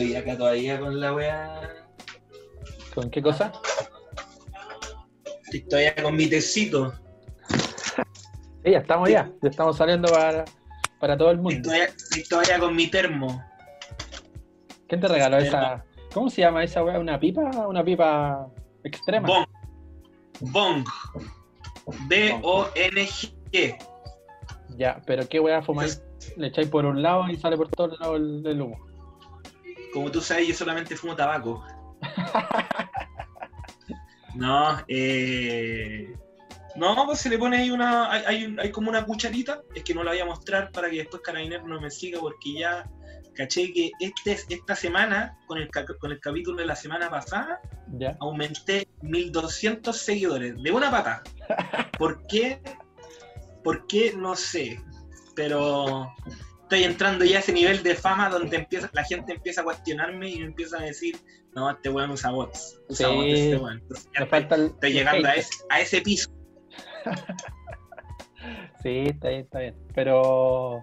estoy acá todavía con la weá. ¿Con qué cosa? Estoy todavía con mi tecito. Sí, ya estamos ya. Ya estamos saliendo para, para todo el Estoy mundo. todavía, estoy todavía con mi termo. ¿Quién te regaló esa? ¿Cómo se llama esa weá? ¿Una pipa? ¿Una pipa extrema? Bong. Bong. B-O-N-G. Ya, pero ¿qué weá fumáis? Le echáis por un lado y sale por todos lados el, el humo. Como tú sabes, yo solamente fumo tabaco. No, eh... No, pues se le pone ahí una. Hay, hay, un- hay como una cucharita. Es que no la voy a mostrar para que después Carabinero no me siga, porque ya caché que este, esta semana, con el, con el capítulo de la semana pasada, Ya. aumenté 1200 seguidores de una pata. ¿Por qué? ¿Por qué? No sé. Pero estoy entrando ya a ese nivel de fama donde empieza, la gente empieza a cuestionarme y me empieza a decir, no, este weón usa bots. Usa Sí. bots este weón. Entonces, ya Me estoy, falta el. estoy llegando a ese, a ese piso. Sí, está bien, está bien. Pero.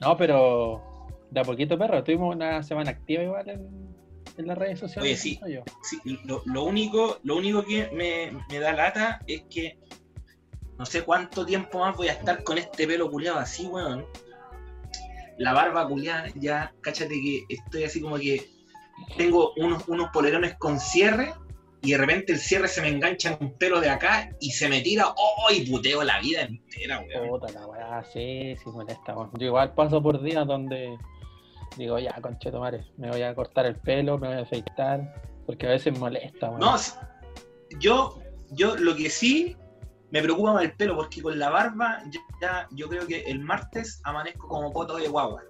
No, pero. De a poquito, perro. Tuvimos una semana activa igual en, en las redes sociales. Oye, sí. siento yo. Sí, lo, lo único, lo único que me, me da lata es que no sé cuánto tiempo más voy a estar con este pelo culeado así, weón. La barba culeada, ya, cáchate que estoy así como que tengo unos, unos polerones con cierre y de repente el cierre se me engancha en un pelo de acá y se me tira, ¡oh! y puteo la vida entera, weón. Puta la weá, sí, sí molesta. weón. Yo igual paso por días donde digo, ya, conchetumare, me voy a cortar el pelo, me voy a afeitar, porque a veces molesta, weón. No, yo, yo lo que sí me preocupa más el pelo, porque con la barba ya, yo creo que el martes amanezco como poto de guagua.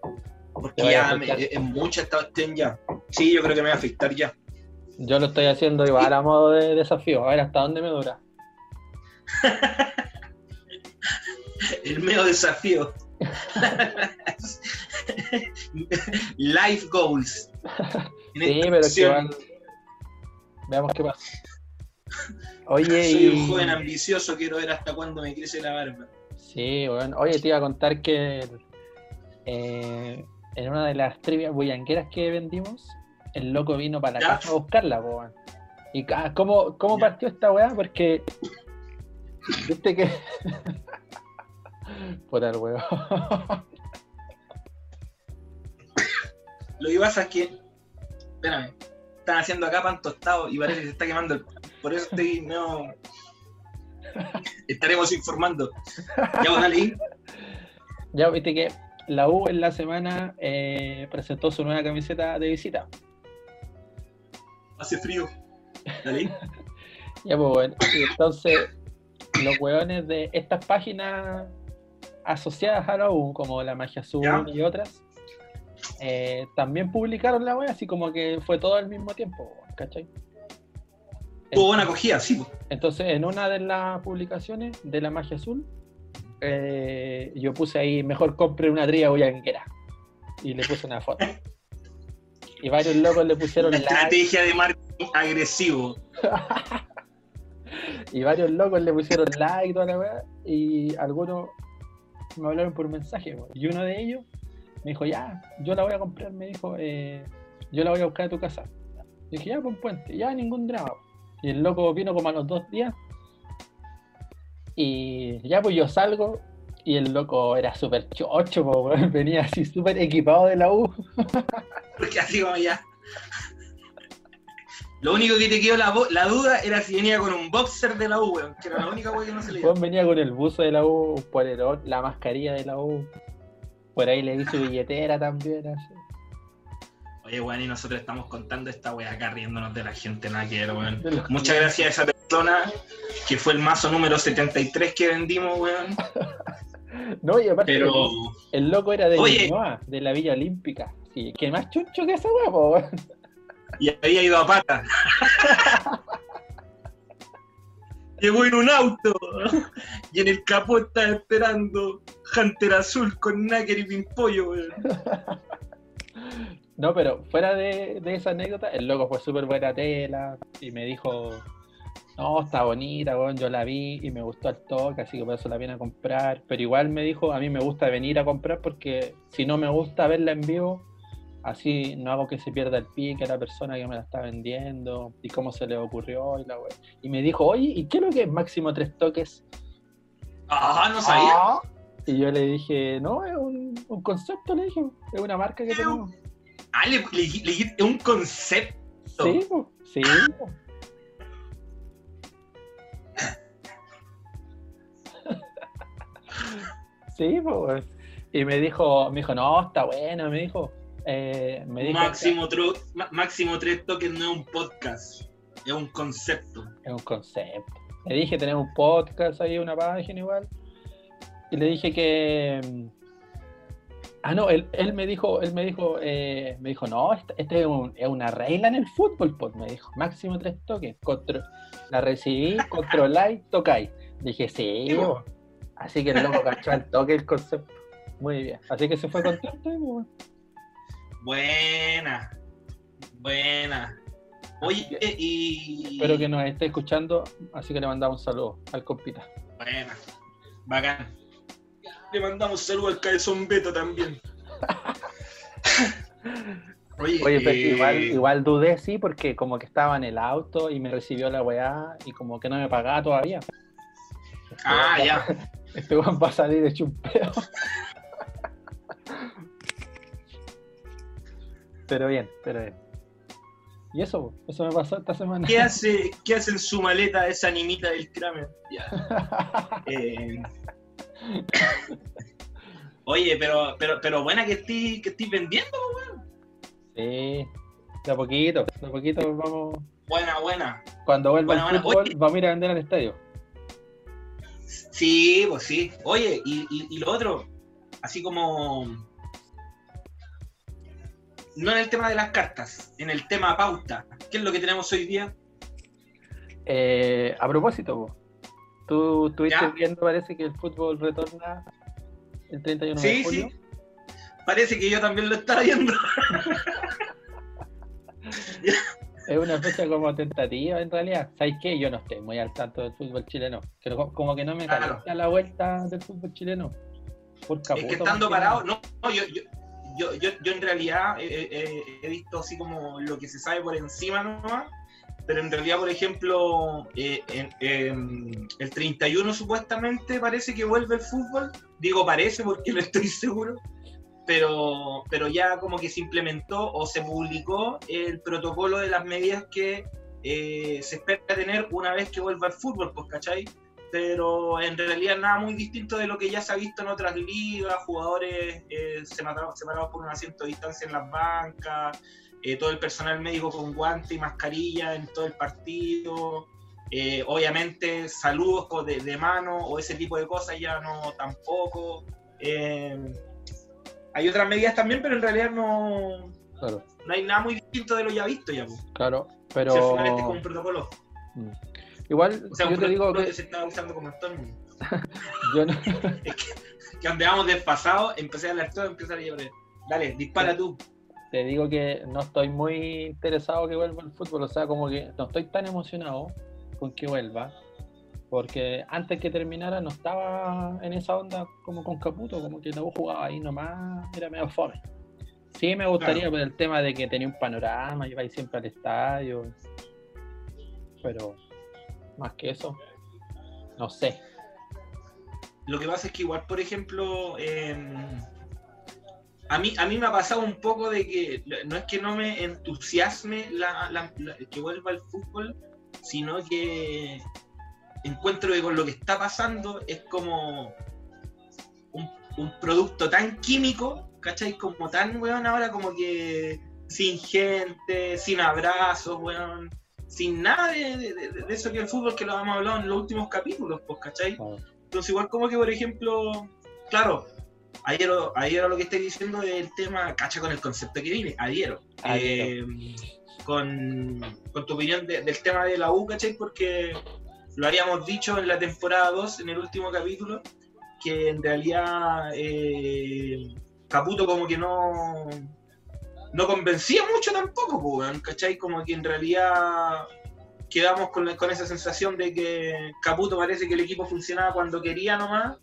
Porque ya me- es mucha cuestión ya. Sí, yo creo que me voy a afectar ya. Yo lo estoy haciendo igual a modo de desafío, a ver hasta dónde me dura. El medio desafío. Life goals. En Sí, pero que igual- Veamos qué pasa. Oye, Soy un joven ambicioso, quiero ver hasta cuándo me crece la barba. Sí, bueno. Oye, te iba a contar que eh, en una de las trivias bullangueras que vendimos, el loco vino para la Ya. casa a buscarla, po. ¿Y ca- cómo, cómo partió esta weá? Porque. Viste que. Puta el huevo. Lo que pasa es que, espérame, están haciendo acá pan tostado y parece que se está quemando el Por eso estoy, no. Estaremos informando. Ya, bueno, dale. ya viste que la U en la semana eh, presentó su nueva camiseta de visita. Hace frío. Dale. Ya, pues bueno. Y entonces, los hueones de estas páginas asociadas a la U, como la Magia Azul Ya. y otras, eh, también publicaron la wea, así como que fue todo al mismo tiempo, ¿cachai? Tuvo buena acogida, sí. Entonces, en una de las publicaciones de la Magia Azul, eh, yo puse ahí, mejor compre una tría bullanguera. Y le puse una foto. Y varios locos le pusieron Una like. estrategia de marketing agresivo. Y varios locos le pusieron like y toda la weá. Y algunos me hablaron por mensaje. Y uno de ellos me dijo, ya, yo la voy a comprar. Me dijo, eh, yo la voy a buscar a tu casa. Y dije, ya, pues puente, ya, ningún drama. Y el loco vino como a los dos días. Y ya, pues yo salgo. Y el loco era súper chocho, po, venía así súper equipado de la U. Porque así como ya. Lo único que te quedó la, la duda era si venía con un boxer de la U, weón, que era la única weón que no se le Juan venía con el buzo de la U, un polerón, la mascarilla de la U. Por ahí le di su billetera también. Así. Oye, weón, y nosotros estamos contando esta weá acá riéndonos de la gente, nada que weón. Muchas gracias a esa persona que fue el mazo número 73 que vendimos, weón. No, y aparte, Pero, el, el loco era de Oye. De la Villa Olímpica. Sí, que más chuncho que esa weá, weón. y había ido a pata. Llegó en un auto y en el capó estaba esperando Hunter Azul con Nacker y Pimpollo, weón. No, pero fuera de, de esa anécdota, el loco fue súper buena tela y me dijo, no, está bonita, weón, yo la vi y me gustó al toque, así que por eso la vine a comprar. Pero igual me dijo, a mí me gusta venir a comprar porque si no me gusta verla en vivo, Así no hago que se pierda el pique a la persona que me la está vendiendo y cómo se le ocurrió y la wea. Y me dijo, oye, ¿y qué es lo que es máximo tres toques? Ah, no sabía. Ah. Y yo le dije, no, es un, un concepto, le dije, es una marca que tenemos. Ah, le, le, le dijiste un concepto. Sí, sí. Sí, pues. Y me dijo, me dijo, no, está bueno, me dijo. Eh, me dijo máximo, máximo tres toques no es un podcast, es un concepto. Es un concepto. Le dije, tenemos un podcast ahí, una página igual. Y le dije que. Ah, no, él, él me dijo, él me dijo, eh, me dijo, no, esta, esta es, un- es una regla en el fútbol, pues, me dijo, máximo tres toques. Contro- la recibí, controláis, tocáis. Dije, sí, po. así que el loco cachó al toque el concepto. Muy bien. Así que se fue contento. pues, Buena, buena. Oye, y. Espero que nos esté escuchando, así que le mandamos un saludo al compita. Buena, bacán. Le mandamos saludo al Cabezón Beto también. Oye, Oye, pero eh, igual, igual dudé, sí, porque como que estaba en el auto y me recibió la weá y como que no me pagaba todavía. Ah, ya. Este weón va a salir hecho un pedo. Pero bien, pero bien. Y eso, eso me pasó esta semana. ¿Qué hace, ¿Qué hace en su maleta esa nimita del Kramer? Ya. Eh, Oye, pero, pero, pero buena que estoy, que vendiendo, weón. sí, de a poquito, de a poquito vamos. Buena, buena. Cuando vuelva Bueno, el fútbol, vamos a ir a vender al estadio. Sí, pues sí. Oye, y, y- y lo otro, así como. No en el tema de las cartas, en el tema pauta. ¿Qué es lo que tenemos hoy día? Eh, a propósito, tú estuviste Ya. viendo, parece que el fútbol retorna el 31 Sí, de julio. sí. Parece que yo también lo estaba viendo. Es una fecha como tentativa en realidad. ¿Sabes qué? Yo no estoy muy al tanto del fútbol chileno. Pero co- como que no me Claro. calienta la vuelta del fútbol chileno. Por Es que estando parado, no, no, yo, yo, yo, yo, yo en realidad eh, eh, he visto así como lo que se sabe por encima nomás, pero en realidad, por ejemplo, eh, en- em, el 31 supuestamente parece que vuelve el fútbol, digo parece porque no estoy seguro, pero, pero ya como que se implementó o se publicó el protocolo de las medidas que eh, se espera tener una vez que vuelva el fútbol, pues, ¿cachai? pero en realidad nada muy distinto de lo que ya se ha visto en otras ligas, jugadores eh, separados, por un asiento de distancia en las bancas, eh, todo el personal médico con guante y mascarilla en todo el partido, eh, obviamente saludos de, de mano o ese tipo de cosas ya no tampoco. eh, hay otras medidas también, pero en realidad no, Claro, no hay nada muy distinto de lo ya visto ya. pues. claro. Final este es como Pero un protocolo. mm. igual O sea, yo te digo que que se está usando como todo el mundo. yo no, que andamos desfasados, empecé a hablar todo, empecé a llorar. Dale, dispara tú. Te digo que no estoy muy interesado que vuelva el fútbol. O sea, como que no estoy tan emocionado con que vuelva. Porque antes que terminara no estaba en esa onda como con Caputo, como que no jugaba ahí nomás, era medio fome. Sí me gustaría Claro. por el tema de que tenía un panorama, iba ahí siempre al estadio. Pero más que eso, no sé. Lo que pasa es que igual, por ejemplo, em, a, mí, a mí me ha pasado un poco de que no es que no me entusiasme la, la- la- que vuelva el fútbol, sino que encuentro que con lo que está pasando es como un, un producto tan químico, ¿cachai? Como tan, weón, ahora como que sin gente, sin abrazos, weón, sin nada de, de- eso que el fútbol que lo hemos hablado en los últimos capítulos, pues, ¿cachai? Entonces, igual como que, por ejemplo, claro, adhiero, adhiero a lo que estoy diciendo del tema, cacha con el concepto que viene, adhiero. Adhiero. Eh, con, con tu opinión de- del tema de la U, ¿cachai? Porque lo habíamos dicho en la temporada 2, en el último capítulo, que en realidad eh, Caputo como que no no convencía mucho tampoco, pues, ¿cachai? Como que en realidad quedamos con, con esa sensación de que Caputo parece que el equipo funcionaba cuando quería nomás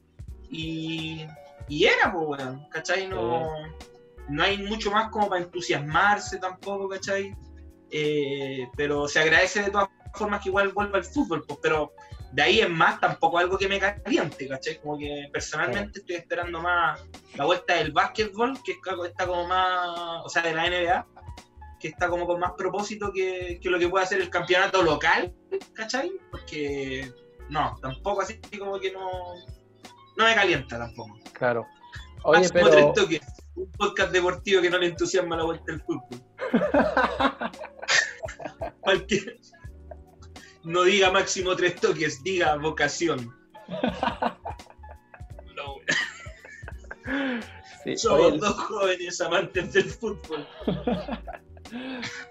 y, y era, pues, weón, ¿cachai? No, no hay mucho más como para entusiasmarse tampoco, ¿cachai? Eh, pero se agradece de todas formas que igual vuelva al fútbol, pues, pero de ahí en más tampoco algo que me caliente, ¿cachai? Como que personalmente estoy esperando más la vuelta del básquetbol, que está como más, o sea, de la NBA, que está como con más propósito que, que lo que puede hacer el campeonato local, ¿cachai? Porque no, tampoco así como que no, no me calienta tampoco. Claro. Oye, pero... un podcast deportivo que no le entusiasma la vuelta del fútbol. no diga máximo tres toques, diga vocación. Somos dos jóvenes amantes del fútbol.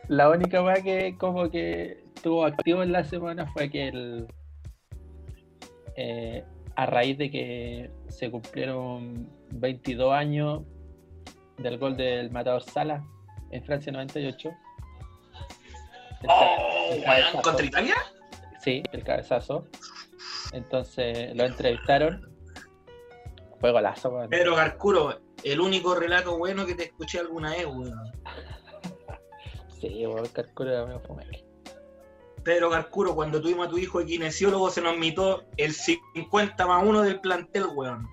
La única weá que como que estuvo activo en la semana fue que el eh, a raíz de que se cumplieron 22 años del gol del matador Sala en Francia 98. Oh, ¿Contra Italia? Sí, el cabezazo. Entonces lo entrevistaron. Fue golazo, Pero Pedro Garcuro, el único relato bueno que te escuché alguna vez, weón. sí, weón, Garcuro era medio Pedro Garcuro, cuando tuvimos a tu hijo de kinesiólogo, se nos mitó el 50 más 1 del plantel, weón.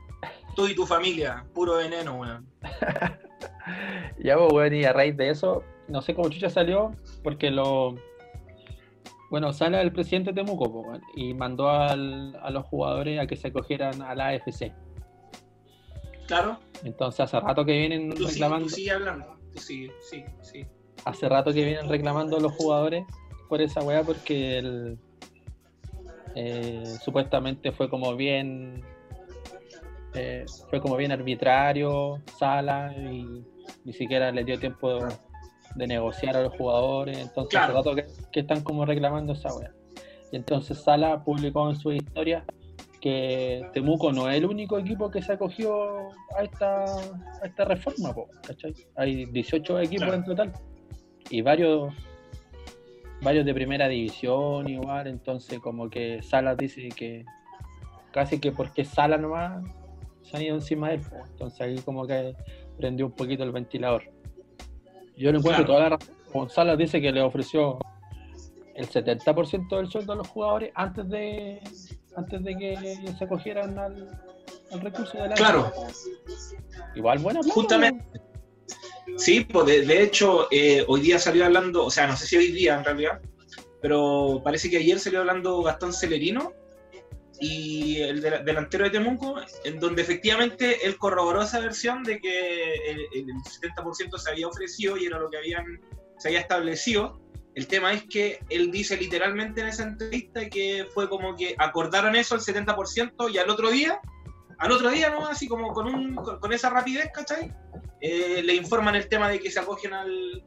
Tú y tu familia, puro veneno, weón. ya, pues, weón, y a raíz de eso, no sé cómo Chucha salió, porque lo. Bueno, sale el presidente Temuco, pues, y mandó a los jugadores a que se acogieran a la AFC. Claro. Entonces, hace rato que vienen reclamando. Sí, tú hablando, tú sí, sí. Hace rato que vienen reclamando los jugadores por esa weá porque el, eh, supuestamente fue como bien eh, fue como bien arbitrario Sala y ni siquiera le dio tiempo de, negociar a los jugadores. Entonces hace rato que, están como reclamando esa weá. Y entonces Sala publicó en su historia que Temuco no es el único equipo que se acogió a esta, a esta reforma, ¿cachai? Hay 18 equipos en total y varios varios de primera división igual, entonces como que Sala dice que casi que porque Sala nomás se han ido encima de él, entonces ahí como que prendió un poquito el ventilador. Yo no encuentro toda la razón. González dice que le ofreció el 70% del sueldo a los jugadores antes de antes de que se acogieran al, recurso de la Claro. Igual bueno. Justamente. Sí, pues de, hecho, eh, hoy día salió hablando, o sea, no sé si hoy día en realidad, pero parece que ayer salió hablando Gastón Celerino y el delantero de Temuco, en donde efectivamente él corroboró esa versión de que el, 70% se había ofrecido y era lo que habían, se había establecido. El tema es que él dice literalmente en esa entrevista que fue como que acordaron eso el 70% y al otro día, al otro día, ¿no? Así como con, un, con esa rapidez, ¿cachai? Eh, le informan el tema de que se acogen al,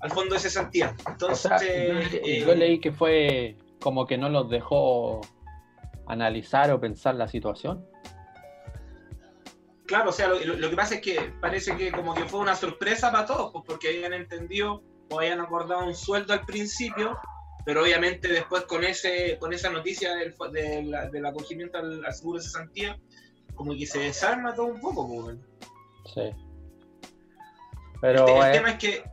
al fondo de cesantía. Entonces, eh, yo, leí que fue como que no los dejó analizar o pensar la situación. Claro, o sea, lo, que pasa es que parece que como que fue una sorpresa para todos, pues porque habían entendido o habían acordado un sueldo al principio, pero obviamente después con ese con esa noticia del, del, acogimiento al, seguro de cesantía, como que se desarma todo un poco. Pues. Sí. Pero, el, tema es que,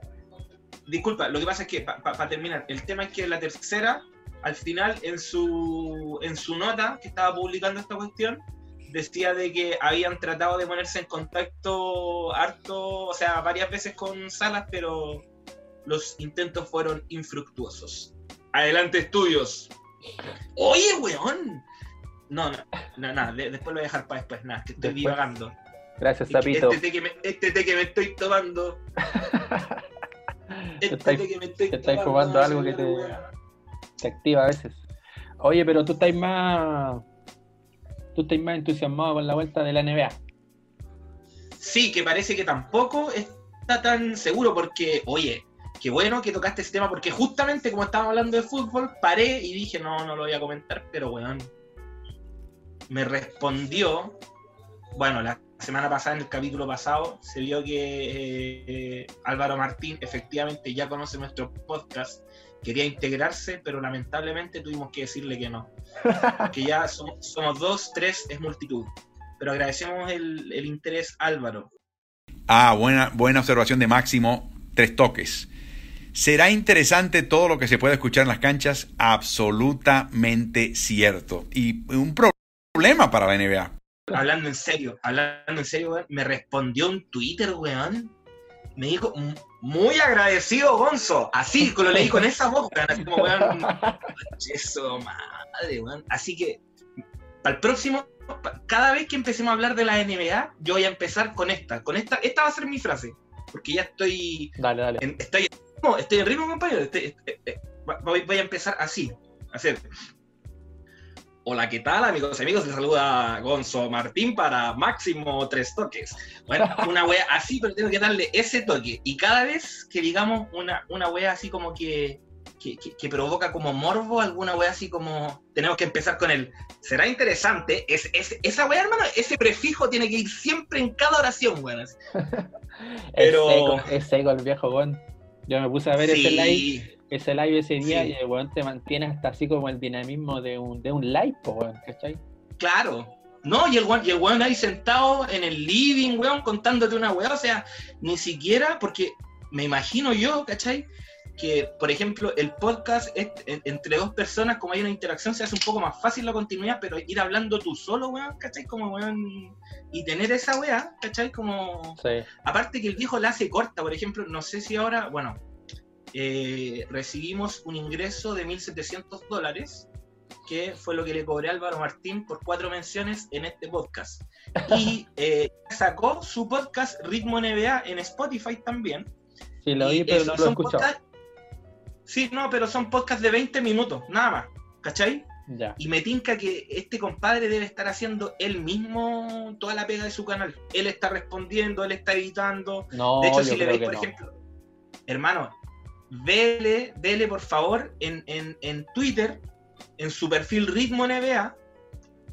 disculpa, lo que pasa es que, para terminar, el tema es que la tercera, al final, en su, en su nota que estaba publicando esta cuestión, decía de que habían tratado de ponerse en contacto harto, o sea, varias veces con Salas, pero los intentos fueron infructuosos. Adelante, estudios. Oye, weón. No, no, no, nada, después lo voy a dejar para después, nada, que estoy divagando. Gracias, Zapito. Este té que me, este que me estoy tomando. este té que me estoy te estáis fumando algo que te, te, activa a veces. Oye, pero tú estás más. Tú estás más entusiasmado con la vuelta de la NBA. Sí, que parece que tampoco está tan seguro porque, oye, qué bueno que tocaste ese tema porque justamente como estábamos hablando de fútbol, paré y dije, no, no lo voy a comentar, pero weón, me respondió, bueno, la semana pasada, en el capítulo pasado, se vio que eh, Álvaro Martín efectivamente ya conoce nuestro podcast, quería integrarse, pero lamentablemente tuvimos que decirle que no. Que ya somos, dos, tres es multitud. Pero agradecemos el, el interés Álvaro. Ah, buena, buena observación de Máximo, tres toques. ¿Será interesante todo lo que se puede escuchar en las canchas? Absolutamente cierto. Y un problema para la NBA. Hablando en serio, hablando en serio, weón, me respondió un Twitter, weón. Me dijo, muy agradecido, Gonzo. Así, lo leí con esa voz, weón. Así como, weón. Eso, madre, weón. Así que, para el próximo, cada vez que empecemos a hablar de la NBA, yo voy a empezar con esta. Con esta, esta va a ser mi frase. Porque ya estoy. Dale, dale. En, estoy, no, estoy en ritmo, compañero. Estoy, estoy, voy, voy, a empezar así. A hacer. Hola, ¿qué tal, amigos y amigos? Les saluda Gonzo Martín para máximo tres toques. Bueno, una wea así, pero tengo que darle ese toque. Y cada vez que digamos una, una wea así como que, que, que, que provoca como morbo, alguna wea así como. Tenemos que empezar con el. Será interesante. Es, es, esa wea, hermano, ese prefijo tiene que ir siempre en cada oración, weonas. Pero... Es seco, es seco el viejo, weón. Yo me puse a ver Sí. ese live, ese live ese día Sí. y el weón te mantiene hasta así como el dinamismo de un, de un live, po, weón, ¿cachai? Claro. No, y el, weón, y el weón ahí sentado en el living, weón, contándote una weá. O sea, ni siquiera, porque me imagino yo, ¿cachai? Que, por ejemplo, el podcast es- entre dos personas, como hay una interacción, se hace un poco más fácil la continuidad, pero ir hablando tú solo, weón, ¿cachai? Como, weón, y tener esa weá, ¿cachai? Como, Sí. aparte que el viejo la hace corta, por ejemplo, no sé si ahora, bueno, eh, recibimos un ingreso de 1.700 dólares, que fue lo que le cobré a Álvaro Martín por cuatro menciones en este podcast. Y eh, sacó su podcast Ritmo NBA en Spotify también. Sí, lo vi, pero no lo he podcast- Sí, no, pero son podcasts de 20 minutos, nada más, ¿cachai? Ya. Y me tinca que este compadre debe estar haciendo él mismo toda la pega de su canal. Él está respondiendo, él está editando, No, de hecho, si le veis, por no. ejemplo, hermano, vele, vele por favor en, en, en Twitter, en su perfil Ritmo NBA,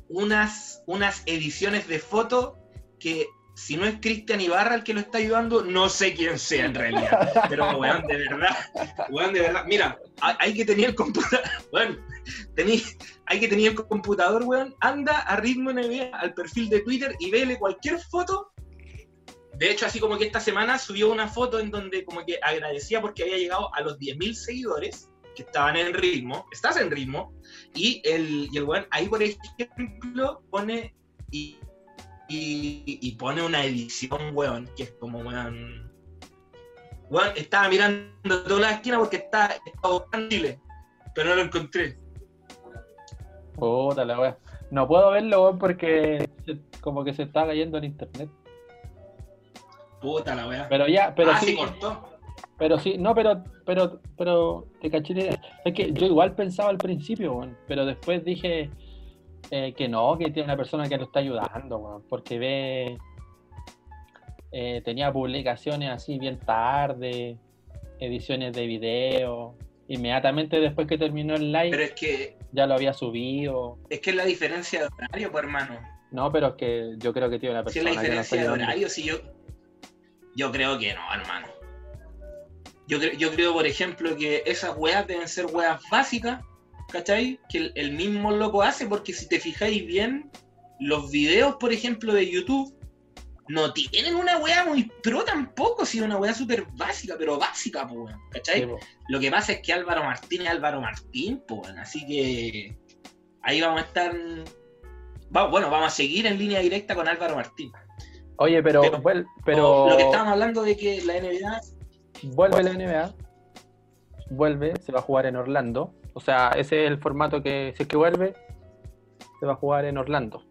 unas, unas ediciones de foto que si no es Cristian Ibarra el que lo está ayudando, no sé quién sea en realidad. Pero, weón, de verdad, weón, de verdad. Mira, hay que tener el computador, weón, tení- hay que tener el computador, weón, anda a Ritmo NBA, al perfil de Twitter y vele cualquier foto de hecho, así como que esta semana subió una foto en donde como que agradecía porque había llegado a los 10.000 seguidores que estaban en ritmo, estás en ritmo, y el, y el weón ahí, por ejemplo, pone y, pone una edición, weón, que es como, weón, weón, estaba mirando toda la esquina porque está, estaba buscando Chile, pero no lo encontré. Puta la wea. No puedo verlo, weón, porque como que se está cayendo en internet. Puta la weá. Pero ya, pero ah, sí, cortó. pero sí, no, pero, pero, pero, te caché. Es que yo igual pensaba al principio, weón, pero después dije eh, que no, que tiene una persona que lo está ayudando, weón, porque ve, eh, tenía publicaciones así bien tarde, ediciones de video, inmediatamente después que terminó el live Pero es que, ya lo había subido. es que es la diferencia de horario, pues hermano. No, pero es que yo creo que tiene una Si es la persona que diferencia de horario, si yo. Yo creo que no, hermano. Yo, creo- yo creo, por ejemplo, que esas weas deben ser weas básicas, ¿cachai? Que el, el mismo loco hace, porque si te fijáis bien, los videos, por ejemplo, de YouTube, no tienen una wea muy pro tampoco, sino una wea súper básica, pero básica, pues, ¿cachai? Sí. Lo que pasa es que Álvaro Martín es Álvaro Martín, pues, así que ahí vamos a estar. bueno, vamos a seguir en línea directa con Álvaro Martín. Oye, pero, Pero- vuel- pero Lo que estábamos hablando de que la NBA. vuelve la NBA, vuelve, se va a jugar en Orlando. O sea, ese es el formato que, si es que vuelve, se va a jugar en Orlando.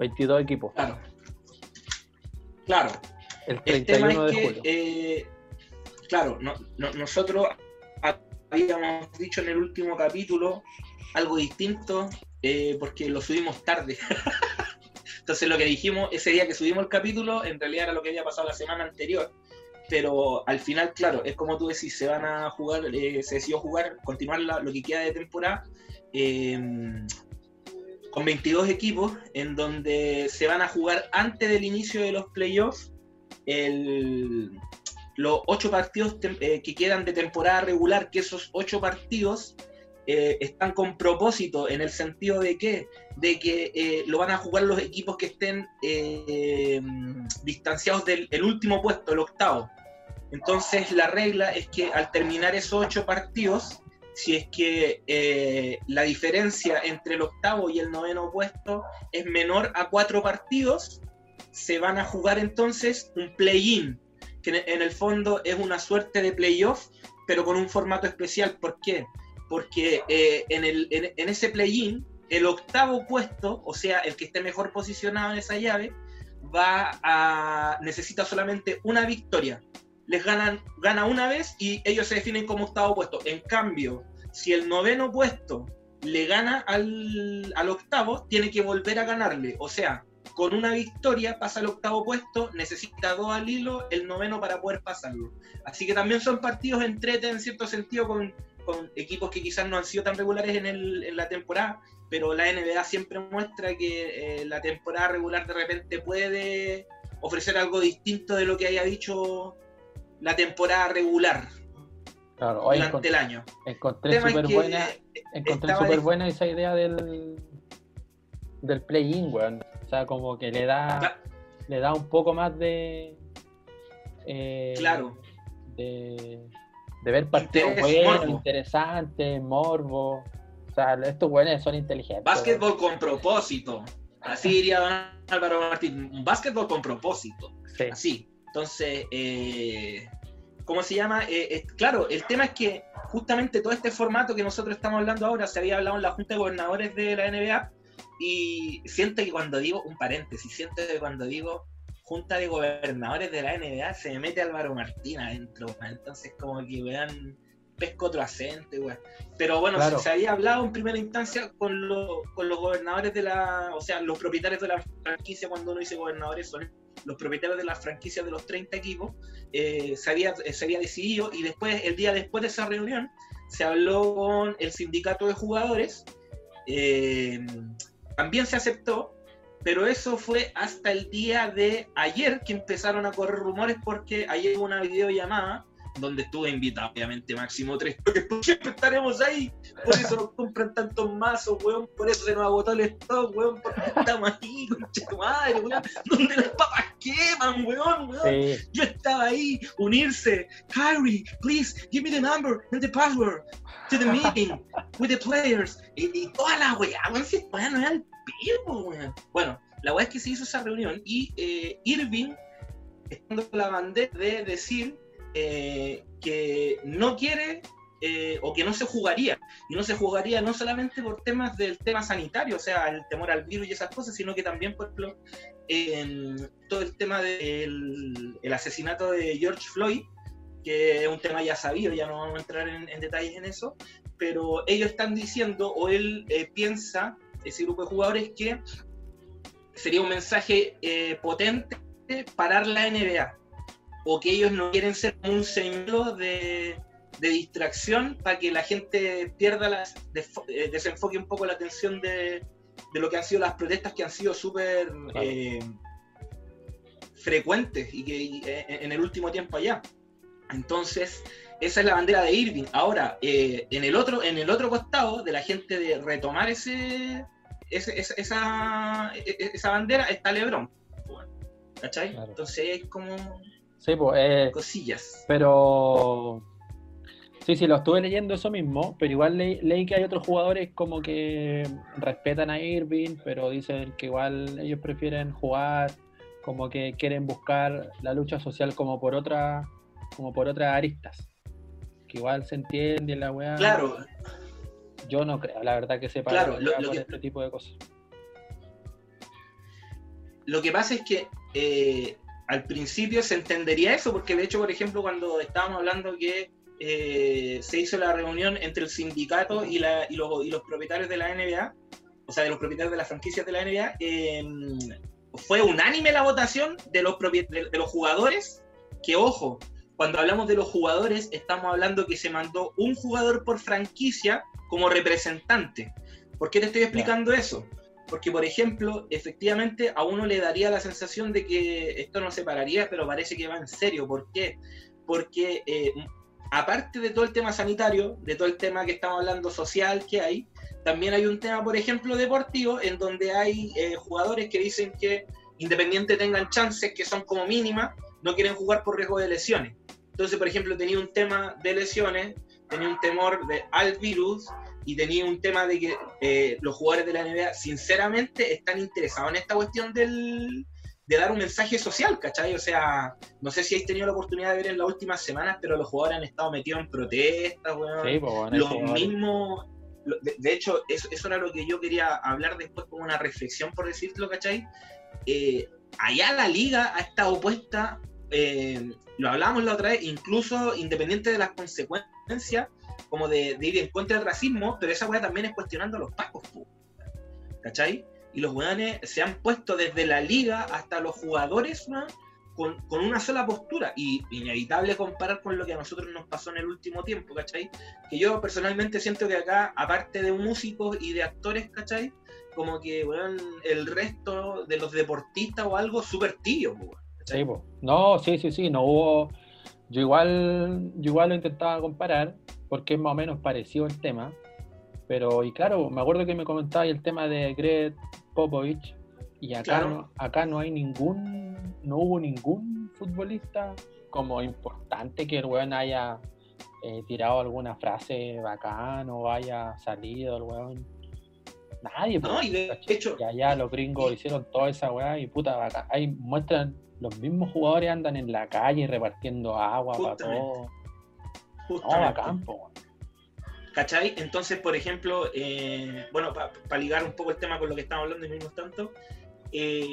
22 equipos, Claro. Claro. el El tema 31 es de que, julio. eh, claro, no- no- nosotros habíamos dicho en el último capítulo algo distinto eh, porque lo subimos tarde. Entonces lo que dijimos ese día que subimos el capítulo en realidad era lo que había pasado la semana anterior. Pero al final, claro, es como tú decís, se van a jugar, eh, se decidió jugar, continuar lo que queda de temporada eh, con 22 equipos, en donde se van a jugar antes del inicio de los playoffs el- los ocho partidos eh, que quedan de temporada regular, que esos ocho partidos eh, están con propósito en el sentido de que, de que eh, lo van a jugar los equipos que estén eh, distanciados del el último puesto, el octavo. Entonces la regla es que al terminar esos ocho partidos, si es que la diferencia entre el octavo y el noveno puesto es menor a cuatro partidos, se van a jugar entonces un play-in, que en el fondo es una suerte de playoff, pero con un formato especial. ¿Por qué? Porque eh, en, ese play-in, el octavo puesto, o sea, el que esté mejor posicionado en esa llave, va a necesita solamente una victoria. Les ganan, gana una vez y ellos se definen como octavo puesto. En cambio, si el noveno puesto le gana al, al octavo, tiene que volver a ganarle. O sea, con una victoria pasa al octavo puesto, necesita dos al hilo, el noveno para poder pasarlo. Así que también son partidos entrete en cierto sentido con con equipos que quizás no han sido tan regulares en, el, en la temporada, pero la NBA siempre muestra que eh, la temporada regular de repente puede ofrecer algo distinto de lo que haya dicho la temporada regular durante el año. Encontré súper buena, encontré super buena esa idea del, del play-in, weón. O sea, como que le da, le da un poco más de... Eh, claro. De, de ver partidos buenos, interesantes, morbo. O sea, estos buenos son inteligentes. Básquetbol con propósito. Así diría don Álvaro Martín. Un básquetbol con propósito. Sí. Así. Entonces, eh, ¿cómo se llama? Eh, eh, claro, el tema es que justamente todo este formato que nosotros estamos hablando ahora se había hablado en la Junta de Gobernadores de la NBA y siento que cuando digo, un paréntesis, siento que cuando digo junta de gobernadores de la NBA se me mete Álvaro Martín adentro, entonces como que vean pesco otro acento, Pero bueno, se, había hablado en primera instancia con, con los gobernadores de la, o sea, los propietarios de la franquicia, cuando uno dice gobernadores, son los propietarios de las franquicias de los 30 equipos, eh, se, había, se había decidido y después, el día después de esa reunión, se habló con el sindicato de jugadores, eh, también se aceptó pero eso fue hasta el día de ayer que empezaron a correr rumores porque ayer hubo una videollamada donde estuve invitado, obviamente, máximo tres, porque siempre estaremos ahí. Por eso nos compran tantos mazos, weón. Por eso se nos agotó el stock, weón. Porque estamos ahí, concha tu madre, weón. Donde las papas queman, weón, weón. Yo estaba ahí, unirse. Kyrie, please, give me the number and the password to the meeting with the players. Y, toda la weá, weón. Si no bueno, la verdad es que se hizo esa reunión y eh, Irving está la bandera de decir eh, que no quiere eh, o que no se jugaría. Y no se jugaría no solamente por temas del tema sanitario, o sea, el temor al virus y esas cosas, sino que también, por en todo el tema del el asesinato de George Floyd, que es un tema ya sabido, ya no vamos a entrar en, detalles en eso, pero ellos están diciendo, o él piensa ese grupo de jugadores que sería un mensaje eh, potente parar la NBA o que ellos no quieren ser un señuelo de, distracción para que la gente pierda las eh, desenfoque un poco la atención de, lo que han sido las protestas que han sido súper eh, frecuentes y que en el último tiempo allá. Entonces esa es la bandera de Irving. Ahora, eh, en, el otro, en el otro costado de la gente de retomar ese, esa, e, e, esa bandera está Lebron. ¿Cachai? Entonces es como sí, pues, cosillas. Pero sí, sí, lo estuve leyendo eso mismo, pero igual leí que hay otros jugadores como que respetan a Irving, pero dicen que igual ellos prefieren jugar, como que quieren buscar la lucha social como por otra, como por otras aristas que igual se entiende la weá. Claro. Yo no creo, la verdad, que sepa claro, por este tipo de cosas. Lo que pasa es que eh, al principio se entendería eso, porque de hecho, por ejemplo, cuando estábamos hablando que eh, se hizo la reunión entre el sindicato y, la, y, los, y, los, propietarios de la NBA, o sea, de los propietarios de las franquicias de la NBA, em, fue unánime la votación de los, de los jugadores, que ojo, cuando hablamos de los jugadores, estamos hablando que se mandó un jugador por franquicia como representante. ¿Por qué te estoy explicando eso? Porque, por ejemplo, efectivamente a uno le daría la sensación de que esto no se pararía, pero parece que va en serio. ¿Por qué? Porque eh, aparte de todo el tema sanitario, de todo el tema que estamos hablando social que hay, también hay un tema, por ejemplo, deportivo, en donde hay eh, jugadores que dicen que independiente tengan chances que son como mínimas, no quieren jugar por riesgo de lesiones. Entonces, por ejemplo, tenía un tema de lesiones, tenía un temor de, al virus y tenía un tema de que eh, los jugadores de la NBA, sinceramente, están interesados en esta cuestión del, de dar un mensaje social, ¿cachai? O sea, no sé si habéis tenido la oportunidad de ver en las últimas semanas, pero los jugadores han estado metidos en protestas, weón. Sí, pues, bueno, Los sí, mismos. de hecho, eso, eso era lo que yo quería hablar después como una reflexión, por decirlo, ¿cachai? Eh, allá la liga ha estado puesta, eh, lo hablábamos la otra vez, incluso independiente de las consecuencias, como de, de ir en contra del racismo, pero esa weá también es cuestionando a los pacos, pu, ¿cachai? Y los weones se han puesto desde la liga hasta los jugadores, ¿no? con, con una sola postura. Y inevitable comparar con lo que a nosotros nos pasó en el último tiempo, ¿cachai? Que yo personalmente siento que acá, aparte de músicos y de actores, ¿cachai? Como que, weón, el resto de los deportistas o algo súper weón, ¿cachai? Sí, po. No, sí, sí, sí, no hubo. Yo igual, yo igual lo intentaba comparar, porque es más o menos parecido el tema. Pero, y claro, me acuerdo que me comentaba el tema de Greg Popovich, y acá, Claro. no, acá no hay ningún, no hubo ningún futbolista como importante que el weón haya eh, tirado alguna frase bacán o haya salido el weón. Nadie, No, y de hecho, Y allá los gringos hicieron toda esa weá y puta bacán. Ahí muestran, los mismos jugadores andan en la calle repartiendo agua para Justamente. todo. No, justamente, bacán, po, weón. ¿Cachai? Entonces, por ejemplo, eh, bueno, para ligar un poco el tema con lo que estamos hablando y mismos tanto, eh,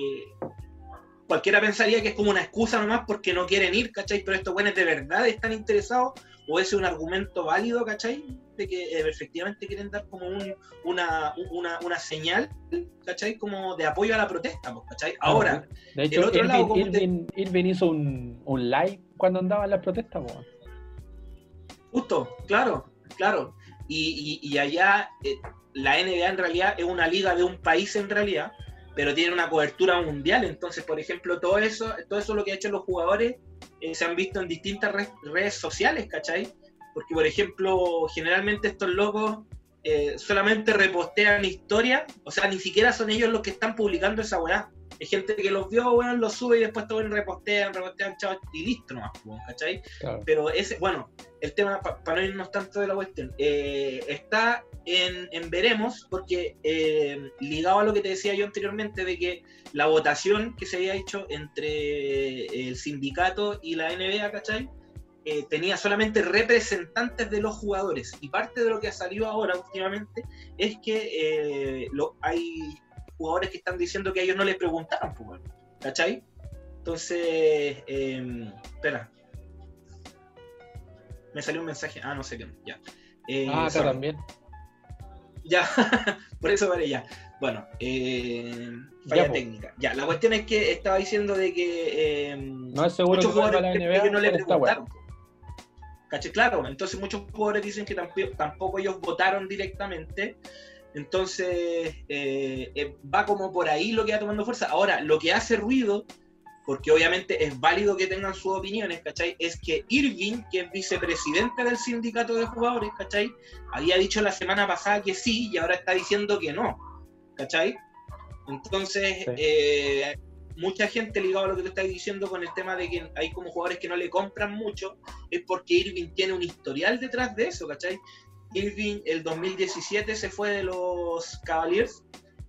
cualquiera pensaría que es como una excusa nomás porque no quieren ir, ¿cachai? Pero estos buenos de verdad están interesados o ese es un argumento válido, ¿cachai? Que eh, efectivamente quieren dar como un- una, una, una señal, ¿cachai? Como de apoyo a la protesta, pues, ¿cachai? Ahora, De hecho, otro Irving, lado, ¿cómo te- hizo un, un live cuando andaba en las protestas. Justo, claro, claro. Y, y- y allá eh, la NBA en realidad es una liga de un país en realidad, pero tiene una cobertura mundial. Entonces, por ejemplo, todo eso, todo eso lo que han hecho los jugadores eh, se han visto en distintas re- redes sociales, ¿cachai? Porque, por ejemplo, generalmente estos locos eh, solamente repostean historias, o sea, ni siquiera son ellos los que están publicando esa weá. Hay gente que los vio, weón, los sube y después todo repostean, repostean, chao, y listo nomás, ¿cachai? Claro. Pero ese, bueno, el tema, para no irnos tanto de la cuestión, eh, está en, en veremos, porque eh, ligado a lo que te decía yo anteriormente, de que la votación que se había hecho entre el sindicato y la NBA, ¿cachai? Eh, tenía solamente representantes de los jugadores. Y parte de lo que ha salido ahora últimamente es que eh, lo, hay jugadores que están diciendo que a ellos no les preguntaron, pues, ¿cachai? Entonces, eh, espera. Me salió un mensaje. Ah, no sé qué. Ya. Eh, Ah, acá sorry. también. Ya, por eso vale ya. Bueno, falla Ya, po. técnica. Ya, la cuestión es que estaba diciendo de que eh, No es seguro muchos que jugadores la NBA que no le preguntaron. ¿Caché? Claro, entonces muchos jugadores dicen que tamp- tampoco ellos votaron directamente. Entonces eh, eh, va como por ahí lo que va tomando fuerza. Ahora, lo que hace ruido, porque obviamente es válido que tengan sus opiniones, ¿cachai? Es que Irving, que es vicepresidente del sindicato de jugadores, ¿cachai? Había dicho la semana pasada que sí y ahora está diciendo que no, ¿cachai? Entonces, Sí. eh, mucha gente ligado a lo que tú estás diciendo con el tema de que hay como jugadores que no le compran mucho, es porque Irving tiene un historial detrás de eso, ¿cachai? Irving el 2017 se fue de los Cavaliers,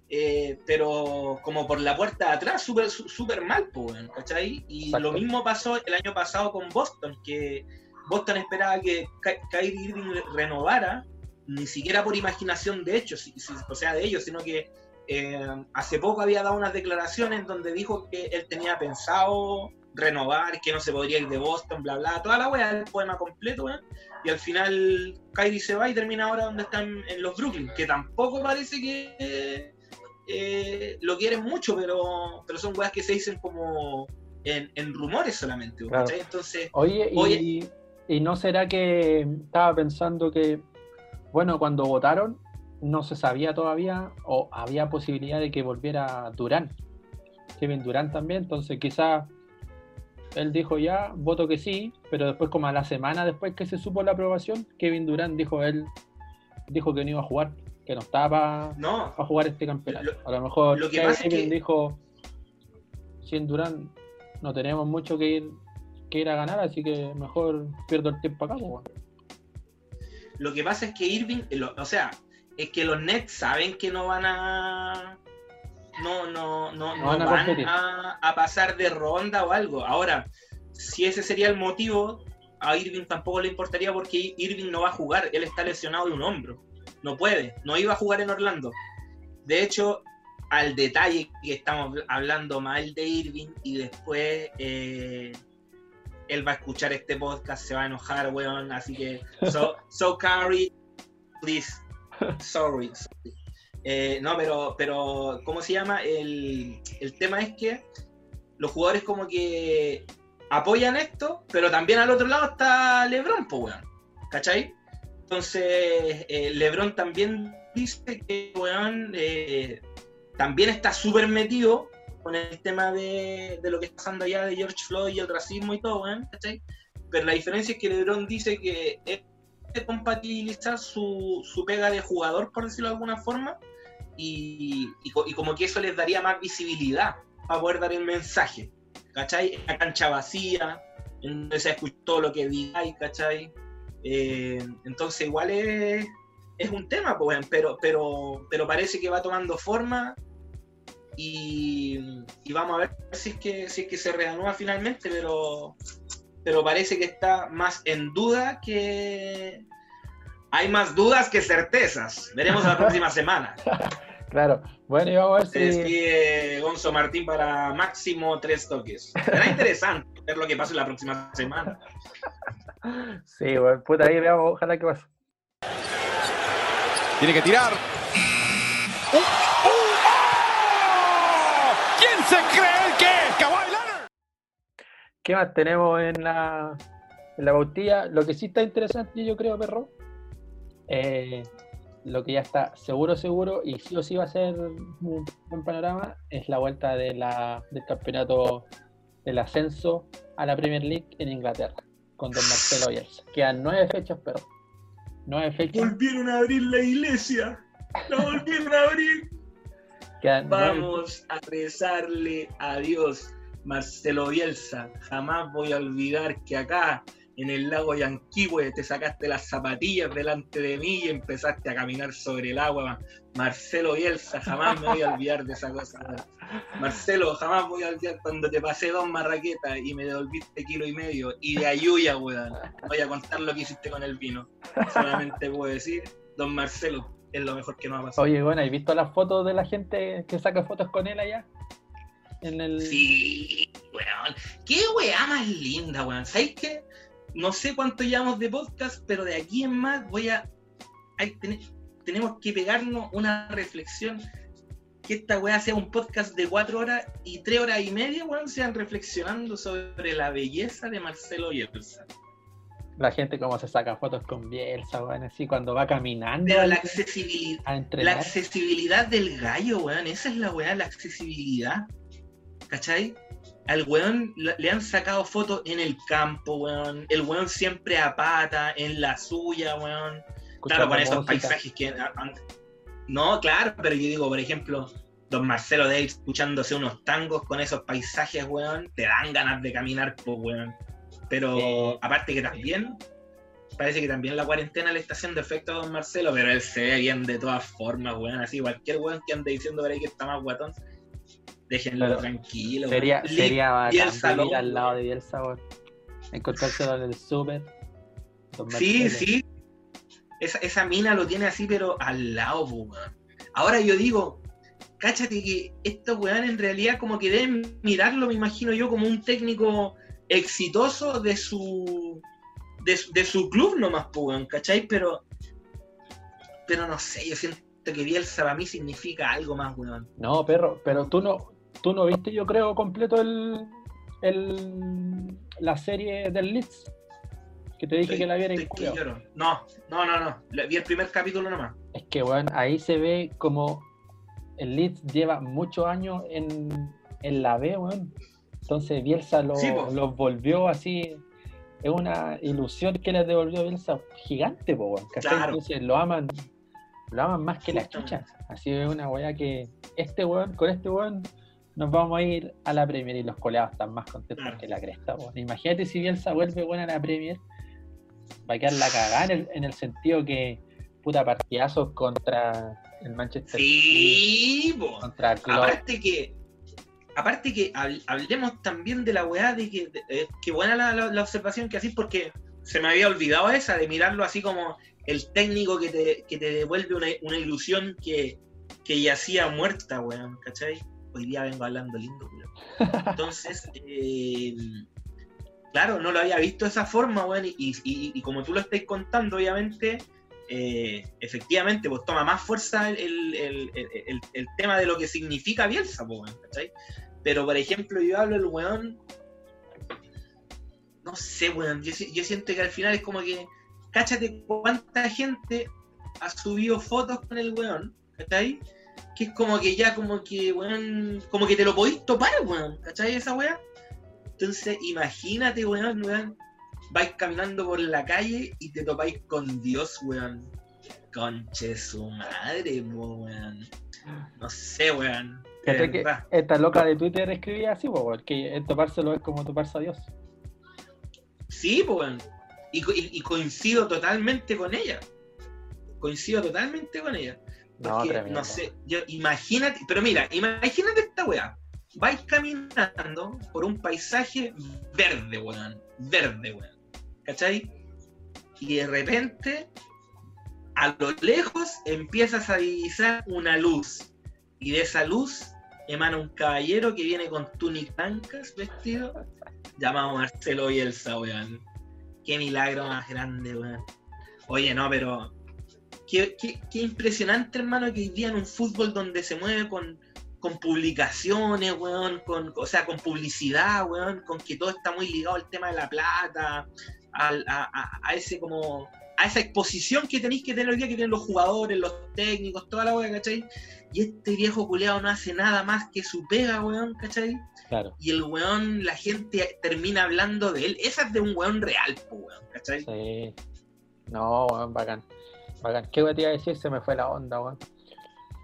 eh, pero como por la puerta de atrás, súper su- súper mal, pues, ¿cachai? Y Exacto. lo mismo pasó el año pasado con Boston, que Boston esperaba que Ky- Kyrie Irving re- renovara, ni siquiera por imaginación de hecho, si- si- o sea, de ellos, sino que eh, hace poco había dado unas declaraciones donde dijo que él tenía pensado renovar, que no se podría ir de Boston, bla, bla, toda la wea, el poema completo, weón. Y al final Kyrie se va y termina ahora donde están en los Brooklyn, que tampoco parece que eh, lo quieren mucho, pero, pero son weas que se dicen como en, en rumores solamente. Entonces, Oye, y, Oye. y no será que estaba pensando que, bueno, cuando votaron no se sabía todavía o había posibilidad de que volviera Durán, Kevin Durán también, entonces quizás él dijo ya, voto que sí, pero después como a la semana después que se supo la aprobación, Kevin Durant dijo él dijo que no iba a jugar, que no estaba No, para jugar este campeonato. Lo- a lo mejor lo que pasa es Kevin que- dijo sin Durant no tenemos mucho que ir que ir a ganar, así que mejor pierdo el tiempo acá, pues, lo que pasa es que Irving, lo- o sea, es que los Nets saben que no van a. No, no, no, No no van a pasar de ronda o algo. Ahora, si ese sería el motivo, a Irving tampoco le importaría porque Irving no va a jugar. Él está lesionado de un hombro. No puede. No iba a jugar en Orlando. De hecho, al detalle que estamos hablando mal de Irving y después eh, él va a escuchar este podcast, se va a enojar, weón. Así que, so, so Curry, please, sorry. Eh, no, pero, pero, ¿cómo se llama? El, el tema es que los jugadores como que apoyan esto, pero también al otro lado está LeBron, pues, weón. ¿Cachai? Entonces, eh, LeBron también dice que, weón, eh, también está súper metido con el tema de, de lo que está pasando allá de George Floyd y el racismo y todo, weón, ¿cachai? Pero la diferencia es que LeBron dice que compatibilizar su, su pega de jugador, por decirlo de alguna forma, y, y co- y como que eso les daría más visibilidad para poder dar el mensaje, ¿cachai? La cancha vacía, donde se escucha todo lo que digáis, ¿cachai? Eh, entonces igual es, es un tema, pues, pero, pero, pero parece que va tomando forma y, y vamos a ver si es que, si es que se reanuda finalmente, pero, pero parece que está más en duda que... Hay más dudas que certezas. Veremos la próxima semana. Claro, bueno, y vamos a ver Se si despide Gonzo Martín para máximo tres toques. Será interesante ver lo que pase la próxima semana. Sí, bueno, puta, ahí veamos, ojalá que pase. Tiene que tirar. ¡Uh! ¡Uh! ¡Oh! ¿Quién se cree que es Kawhi Leonard? ¿Qué más tenemos en la, en la bautilla? Lo que sí está interesante, yo creo, perro, eh, lo que ya está seguro, seguro, y sí o sí va a ser un buen panorama, es la vuelta de la, del campeonato del ascenso a la Premier League en Inglaterra, con Don Marcelo Bielsa. Quedan nueve fechas, pero nueve fechas. Volvieron a abrir la iglesia. La volvieron a abrir. Quedan nueve- Vamos a rezarle a Dios, Marcelo Bielsa. Jamás voy a olvidar que acá, en el lago Yanquihue, te sacaste las zapatillas delante de mí y empezaste a caminar sobre el agua. Marcelo Bielsa, jamás me voy a olvidar de esa cosa. Marcelo, jamás voy a olvidar cuando te pasé dos marraquetas y me devolviste kilo y medio. Y de ayuya, weón. Voy a contar lo que hiciste con el vino. Solamente puedo decir, don Marcelo, es lo mejor que nos ha pasado. Oye, bueno, ¿has visto las fotos de la gente que saca fotos con él allá? En el... Sí, weón. Qué weá más linda, weón. ¿Sabéis qué? No sé cuánto llevamos de podcast, pero de aquí en más voy a. hay- ten- tenemos que pegarnos una reflexión. Que esta weá sea un podcast de cuatro horas y tres horas y media, weón, sean reflexionando sobre la belleza de Marcelo Bielsa. La gente como se saca fotos con Bielsa, weón, así cuando va caminando Pero la accesibilidad, la accesibilidad del gallo, weón. Esa es la weá, la accesibilidad. ¿Cachai? Al weón le han sacado fotos en el campo, weón. El weón siempre a pata, en la suya, weón. Claro, con esos música. paisajes que. No, claro, pero yo digo, por ejemplo, don Marcelo Davis escuchándose unos tangos con esos paisajes, weón. Te dan ganas de caminar, pues, weón. Pero aparte que también. Parece que también la cuarentena le está haciendo efecto a don Marcelo, pero él se ve bien de todas formas, weón. Así, cualquier weón que ande diciendo por ahí que está más guatón, déjenlo Pero tranquilo. Sería, sería bacán al lado de Bielsa, weón. Encontrárselo en el súper. Sí, sí. Esa, esa mina lo tiene así, pero al lado, weón. Ahora yo digo, cáchate que estos weones en realidad como que deben mirarlo, me imagino yo, como un técnico exitoso de su de, su- de su club nomás, weón, ¿cachai? Pero, pero no sé, yo siento que Bielsa para mí significa algo más, weón. No, perro, pero tú no, tú no viste, yo creo, completo el, el la serie del Leeds. Que te dije Estoy- que la viera lloro. No, no, no, no. Le- Vi el primer capítulo nomás. Es que, weón, ahí se ve como el Leeds lleva muchos años en, en la B, weón. Entonces Bielsa lo- Sí, los volvió así. Es una ilusión que les devolvió Bielsa gigante, po, weón. Claro. Entonces lo aman, lo aman más que la Justamente. chucha. Así es una weá que este weón, con este weón, nos vamos a ir a la Premier y los coleados están más contentos Claro. que la cresta, weón. Imagínate si Bielsa vuelve buena a la Premier, va a quedar la cagada en el, en el sentido que puta partidazos contra el Manchester City, Sí, po. contra el Klopp. Aparte que, aparte que hab- hablemos también de la weá de que, de- que buena la, la- la observación que así porque se me había olvidado esa, de mirarlo así como el técnico que te, que te devuelve una, una ilusión que, que yacía muerta, weón, ¿cachai? Hoy día vengo hablando lindo. Entonces, eh, claro, no lo había visto de esa forma, weón, y, y- como tú lo estás contando, obviamente, eh, efectivamente, pues toma más fuerza el, el- el- el- el- el tema de lo que significa Bielsa, pues, weón, ¿cachai? Pero, por ejemplo, yo hablo del weón, no sé, weón, yo, yo siento que al final es como que, cáchate cuánta gente ha subido fotos con el weón, ¿cachai? Que es como que ya, como que, weón, como que te lo podéis topar, weón, ¿cachai? Esa weá. Entonces, imagínate, weón, weón, vais caminando por la calle y te topáis con Dios, weón. Conche su madre, weón. No sé, weón. Que esta loca de Twitter escribía así, porque el topárselo es como toparse a Dios. Sí, weón. Y, y- y coincido totalmente con ella. Coincido totalmente con ella. No, Porque, tremendo. no sé, yo, imagínate, pero mira, imagínate esta weá. Vais caminando por un paisaje verde, weón. Verde, weón. ¿Cachai? Y de repente, a lo lejos, empiezas a divisar una luz. Y de esa luz emana un caballero que viene con túnicas blancas vestido, llamado Marcelo Bielsa, weón. Qué milagro más grande, weón. Oye, no, pero qué, qué- qué impresionante, hermano, que hoy día en un fútbol donde se mueve con, con publicaciones, weón, con, o sea, con publicidad, weón, con que todo está muy ligado al tema de la plata, al- a, ese como a esa exposición que tenéis que tener hoy día, que tienen los jugadores, los técnicos, toda la weá, ¿cachai? Y este viejo culeado no hace nada más que su pega, weón, ¿cachai? Claro, Y el weón, la gente termina hablando de él. Esa es de un weón real, weón, ¿cachai? sí. No, weón, bacán. ¿Qué te iba a decir? Se me fue la onda, weón.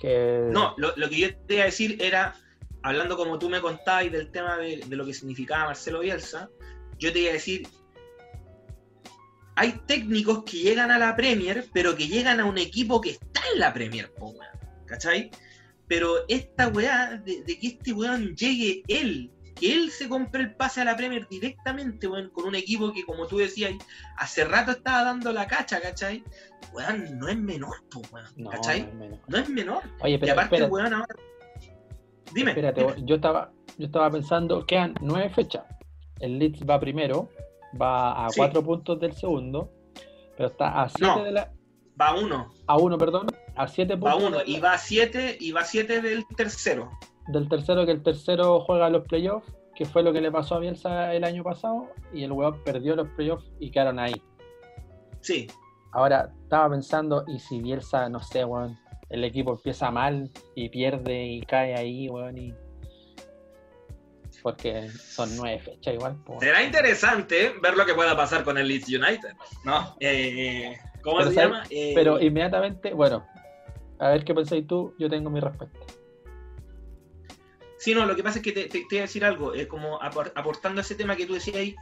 No, lo, que yo te iba a decir era, hablando como tú me contabas del tema de, lo que significaba Marcelo Bielsa, yo te iba a decir, hay técnicos que llegan a la Premier, pero que llegan a un equipo que está en la Premier, ¿cachai? Pero esta weá, de, de que este weón llegue él, que él se compre el pase a la Premier directamente, weón, con un equipo que, como tú decías, hace rato estaba dando la cacha, ¿cachai? Weón, no es menor, weón, ¿cachai? no es menos. No es menor. Oye, y aparte, espérate, weón, ahora. Dime. espérate, dime. weón, yo estaba, yo estaba pensando, quedan nueve fechas. El Leeds va primero, va a Sí. cuatro puntos del segundo, pero está a siete No. de la, Va uno, a uno, perdón, a siete va puntos uno, de la- y va a siete, y va a siete del tercero. Del tercero, que el tercero juega los playoffs, que fue lo que le pasó a Bielsa el año pasado, y el weón perdió los playoffs y quedaron ahí. Sí, Ahora estaba pensando, y si Bielsa, no sé, weón, el equipo empieza mal y pierde y cae ahí, weón, y. Porque son nueve fechas igual, será interesante ver lo que pueda pasar con el Leeds United. ¿No? Eh, ¿Cómo Pero se sabe- llama? Eh, Pero inmediatamente, bueno, a ver qué pensáis tú, yo tengo mi respuesta. Sí, no, lo que pasa es que te, te- iba a decir algo, eh, como apor- aportando a ese tema que tú decías ahí,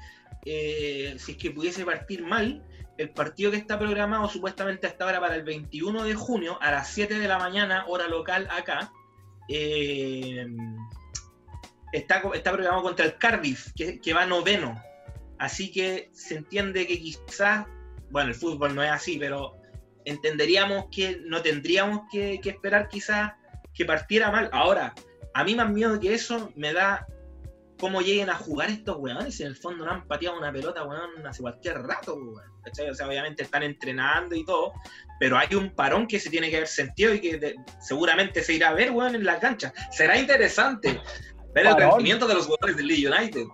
eh, si es que pudiese partir mal, el partido que está programado supuestamente hasta ahora para el 21 de junio a las 7 de la mañana, hora local acá, eh, está, está programado contra el Cardiff, que, que va noveno. Así que se entiende que quizás, bueno, el fútbol no es así, pero entenderíamos que no tendríamos que, que esperar quizás que partiera mal. Ahora, a mí más miedo que eso me da cómo lleguen a jugar estos weones. Si en el fondo no han pateado una pelota, weón, hace cualquier rato, weón. ¿cachai? O sea, obviamente están entrenando y todo, pero hay un parón que se tiene que haber sentido y que de- seguramente se irá a ver, weón, en la cancha. Será interesante ver el rendimiento de los jugadores del Leeds United.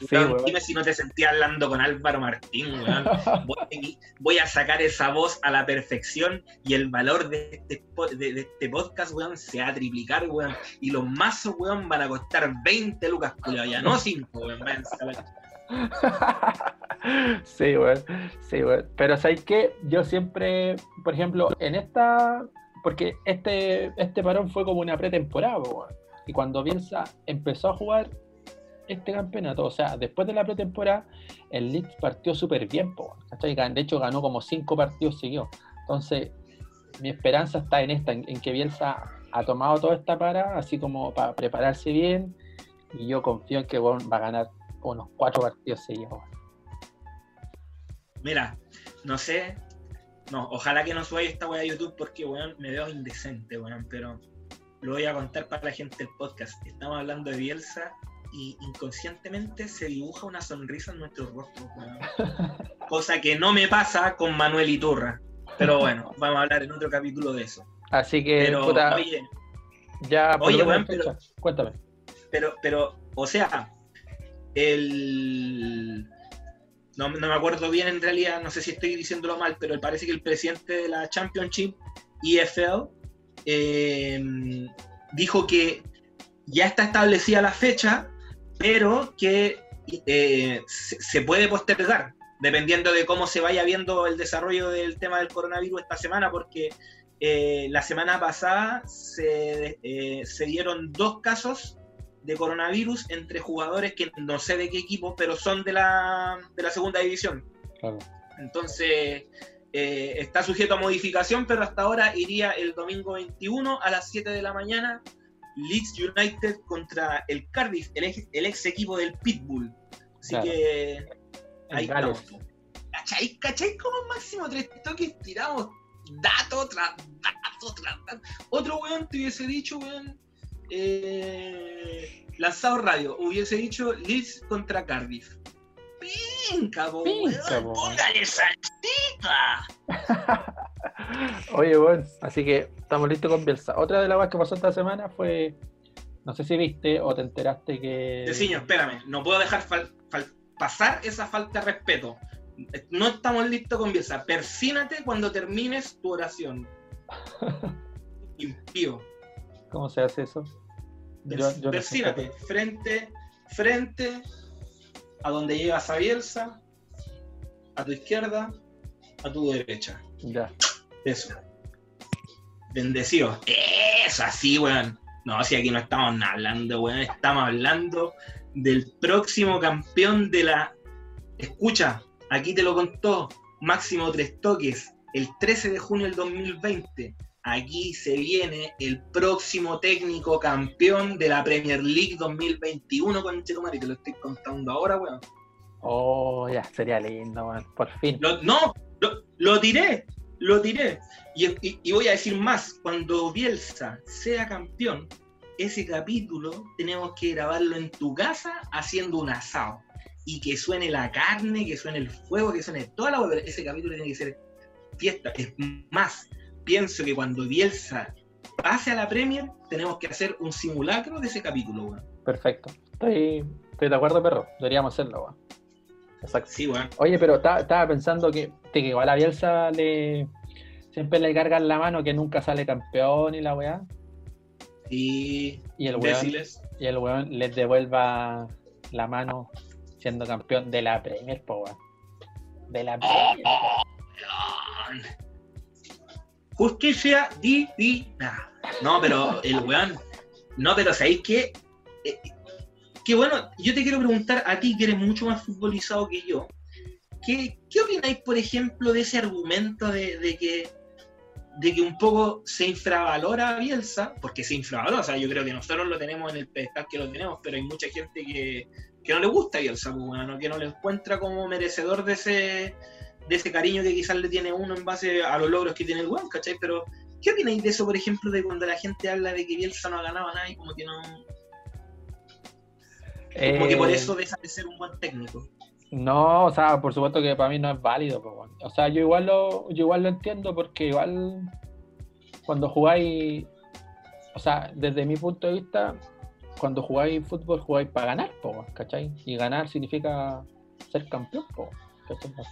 Sí. Dime si no te sentías hablando con Álvaro Martín, weón. Voy, voy a sacar esa voz a la perfección y el valor de este, de, de este podcast, weón, se va a triplicar, weón. Y los mazos, weón, van a costar 20 lucas, culiao, ya no 5, weón. sí, weón. Sí, weón. Pero ¿sabes qué? Yo siempre, por ejemplo, en esta. Porque este, este parón fue como una pretemporada, weón. Y cuando Bielsa empezó a jugar este campeonato, o sea, después de la pretemporada, el Leeds partió súper bien, po, De hecho, ganó como cinco partidos seguidos. Entonces, mi esperanza está en esta, en, que Bielsa ha tomado toda esta para, así como para prepararse bien. Y yo confío en que weón, va a ganar unos cuatro partidos seguidos. Mira, no sé. No, ojalá que no subáis esta weá a YouTube porque, weón, me veo indecente, weón. Pero lo voy a contar para la gente del podcast. Estamos hablando de Bielsa y inconscientemente se dibuja una sonrisa en nuestros rostros, weón. Cosa que no me pasa con Manuel Iturra. Pero bueno, vamos a hablar en otro capítulo de eso. Así que, Pero, puta, oye, ya oye, pero-. Cuéntame. pero, pero, o sea, el. No, no me acuerdo bien en realidad, no sé si estoy diciéndolo mal, pero parece que el presidente de la Championship, EFL, eh, dijo que ya está establecida la fecha, pero que eh, se, puede postergar, dependiendo de cómo se vaya viendo el desarrollo del tema del coronavirus esta semana, porque eh, la semana pasada se, eh, se dieron dos casos de coronavirus entre jugadores que no sé de qué equipo, pero son de la, de la segunda división. Claro. Entonces, eh, está sujeto a modificación, pero hasta ahora iría el domingo 21 a las 7 de la mañana. Leeds United contra el Cardiff, el ex, el ex equipo del Pitbull. Así Claro. que ahí estamos. ¿Cachai? ¿Cachai? Como máximo tres toques tiramos dato tras dato tras dato. Otro weón te hubiese dicho, weón, eh, lanzado radio, hubiese dicho Leeds contra Cardiff. Pinca, po, Pinca, weón, po. póngale salsita. Oye, bueno, así que estamos listos con Bielsa. Otra de las cosas que pasó esta semana fue, no sé si viste o te enteraste que... Deciño, espérame, no puedo dejar fal- fal- pasar esa falta de respeto. No estamos listos con Bielsa. Persínate cuando termines tu oración. Impío. ¿Cómo se hace eso? Yo- Persínate, frente, frente a donde llegas a Bielsa, a tu izquierda, a tu derecha. Ya. Eso. Bendecido. Eso, así, weón. No, si aquí no estamos hablando, weón. Estamos hablando del próximo campeón de la. Escucha, aquí te lo contó Máximo Tres Toques, el 13 de junio del 2020. Aquí se viene el próximo técnico campeón de la Premier League 2021 con Chetumare, te lo estoy contando ahora, weón. Oh, ya, sería lindo, weón. Por fin. Lo- no, lo, lo tiré, lo tiré. Y, voy a decir más, cuando Bielsa sea campeón, ese capítulo tenemos que grabarlo en tu casa haciendo un asado. Y que suene la carne, que suene el fuego, que suene toda la Ese capítulo tiene que ser fiesta. Es más, pienso que cuando Bielsa pase a la Premier, tenemos que hacer un simulacro de ese capítulo, weón. Perfecto. Estoy, estoy de acuerdo, perro. Deberíamos hacerlo, weón. Exacto. Sí. Oye, pero ta- estaba pensando que, que igual a Bielsa le siempre le cargan la mano que nunca sale campeón y la weá. Y Y el weón, y el weón les devuelva la mano siendo campeón de la Premier, po weón. De la Premier. Justicia divina. No, pero el weón. No, pero ¿sabéis qué? Que bueno, yo te quiero preguntar a ti, que eres mucho más futbolizado que yo. ¿Qué, qué opináis, por ejemplo, de ese argumento de, de que de que un poco se infravalora a Bielsa? Porque se infravalora, o sea, yo creo que nosotros lo tenemos en el pedestal que lo tenemos, pero hay mucha gente que, que no le gusta a Bielsa, pues, bueno, que no le encuentra como merecedor de ese, de ese cariño que quizás le tiene uno en base a los logros que tiene el weón, ¿cachai? Pero, ¿qué opináis de eso, por ejemplo, de cuando la gente habla de que Bielsa no ha ganado nada y como que no. Como que por Eh, eso deja de ser un buen técnico. No, o sea, por supuesto que para mí no es válido. po, weón. O sea, yo igual lo, yo igual lo entiendo porque igual cuando jugáis, o sea, desde mi punto de vista, cuando jugáis fútbol jugáis para ganar, po, ¿cachai? Y ganar significa ser campeón, po.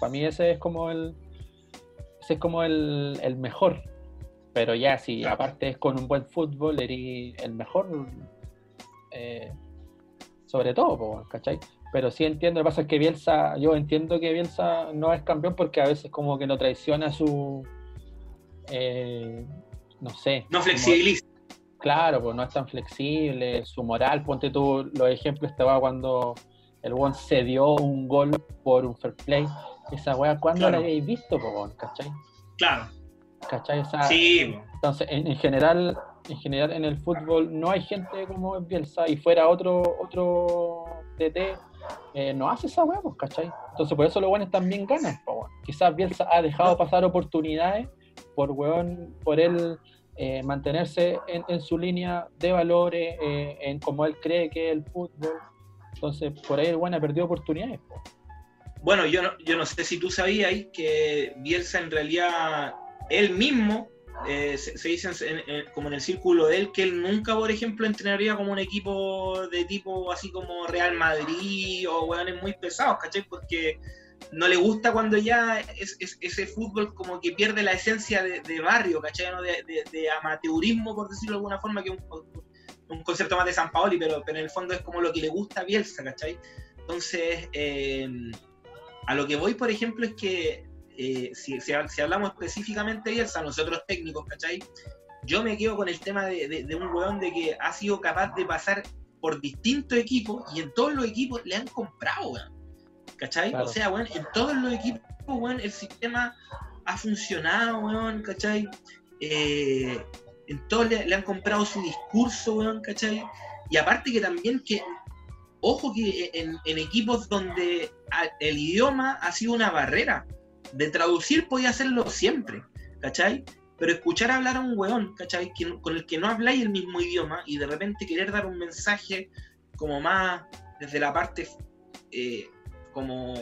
Para mí ese es como el ese es como el, el mejor. Pero ya si aparte es con un buen fútbol, eres el mejor eh, sobre todo, ¿cachai? Pero sí entiendo, lo que pasa es que Bielsa, yo entiendo que Bielsa no es campeón porque a veces como que no traiciona su eh, no sé. No como- flexibiliza. Claro, pues no es tan flexible, su moral, ponte tú los ejemplos, estaba cuando el buen se dio un gol por un fair play. Esa weá, ¿cuándo Claro. la habéis visto, po? ¿cachai? Claro. ¿Cachai? Esa- Sí, Entonces, en, en general, en general en el fútbol no hay gente como Bielsa y fuera otro, otro DT, eh, no hace esa weá, pues, ¿cachai? Entonces, por eso los buenos también ganan, po. Quizás Bielsa ha dejado pasar oportunidades por weón, por él eh, mantenerse en, en su línea de valores, eh, en como él cree que es el fútbol. Entonces, por ahí el bueno ha perdido oportunidades. po. Bueno, yo no, yo no sé si tú sabías que Bielsa en realidad, él mismo, eh, se, se dice en- en- como en el círculo de él, que él nunca, por ejemplo, entrenaría como un equipo de tipo así como Real Madrid o hueones muy pesados, ¿cachai? Porque no le gusta cuando ya es, es- ese fútbol como que pierde la esencia de, de barrio, ¿cachai? ¿no? De, amateurismo, por decirlo de alguna forma, que un, un concepto más de San Paoli, pero, pero en el fondo es como lo que le gusta a Bielsa, ¿cachai? Entonces, eh, a lo que voy, por ejemplo, es que eh, si, si- si hablamos específicamente de Bielsa, nosotros técnicos, ¿cachai? Yo me quedo con el tema de, de- de un weón de que ha sido capaz de pasar por distintos equipos y en todos los equipos le han comprado, weón. ¿Cachai? Claro. O sea, weón, en todos los equipos, weón, el sistema ha funcionado, weón, ¿cachai? Eh, en todos le, le han comprado su discurso, weón, ¿cachai? Y aparte que también que, ojo que en, en equipos donde el idioma ha sido una barrera, de traducir podía hacerlo siempre, ¿cachai? Pero escuchar hablar a un weón, ¿cachai? Que- con el que no habláis el mismo idioma y de repente querer dar un mensaje como más desde la parte eh, como,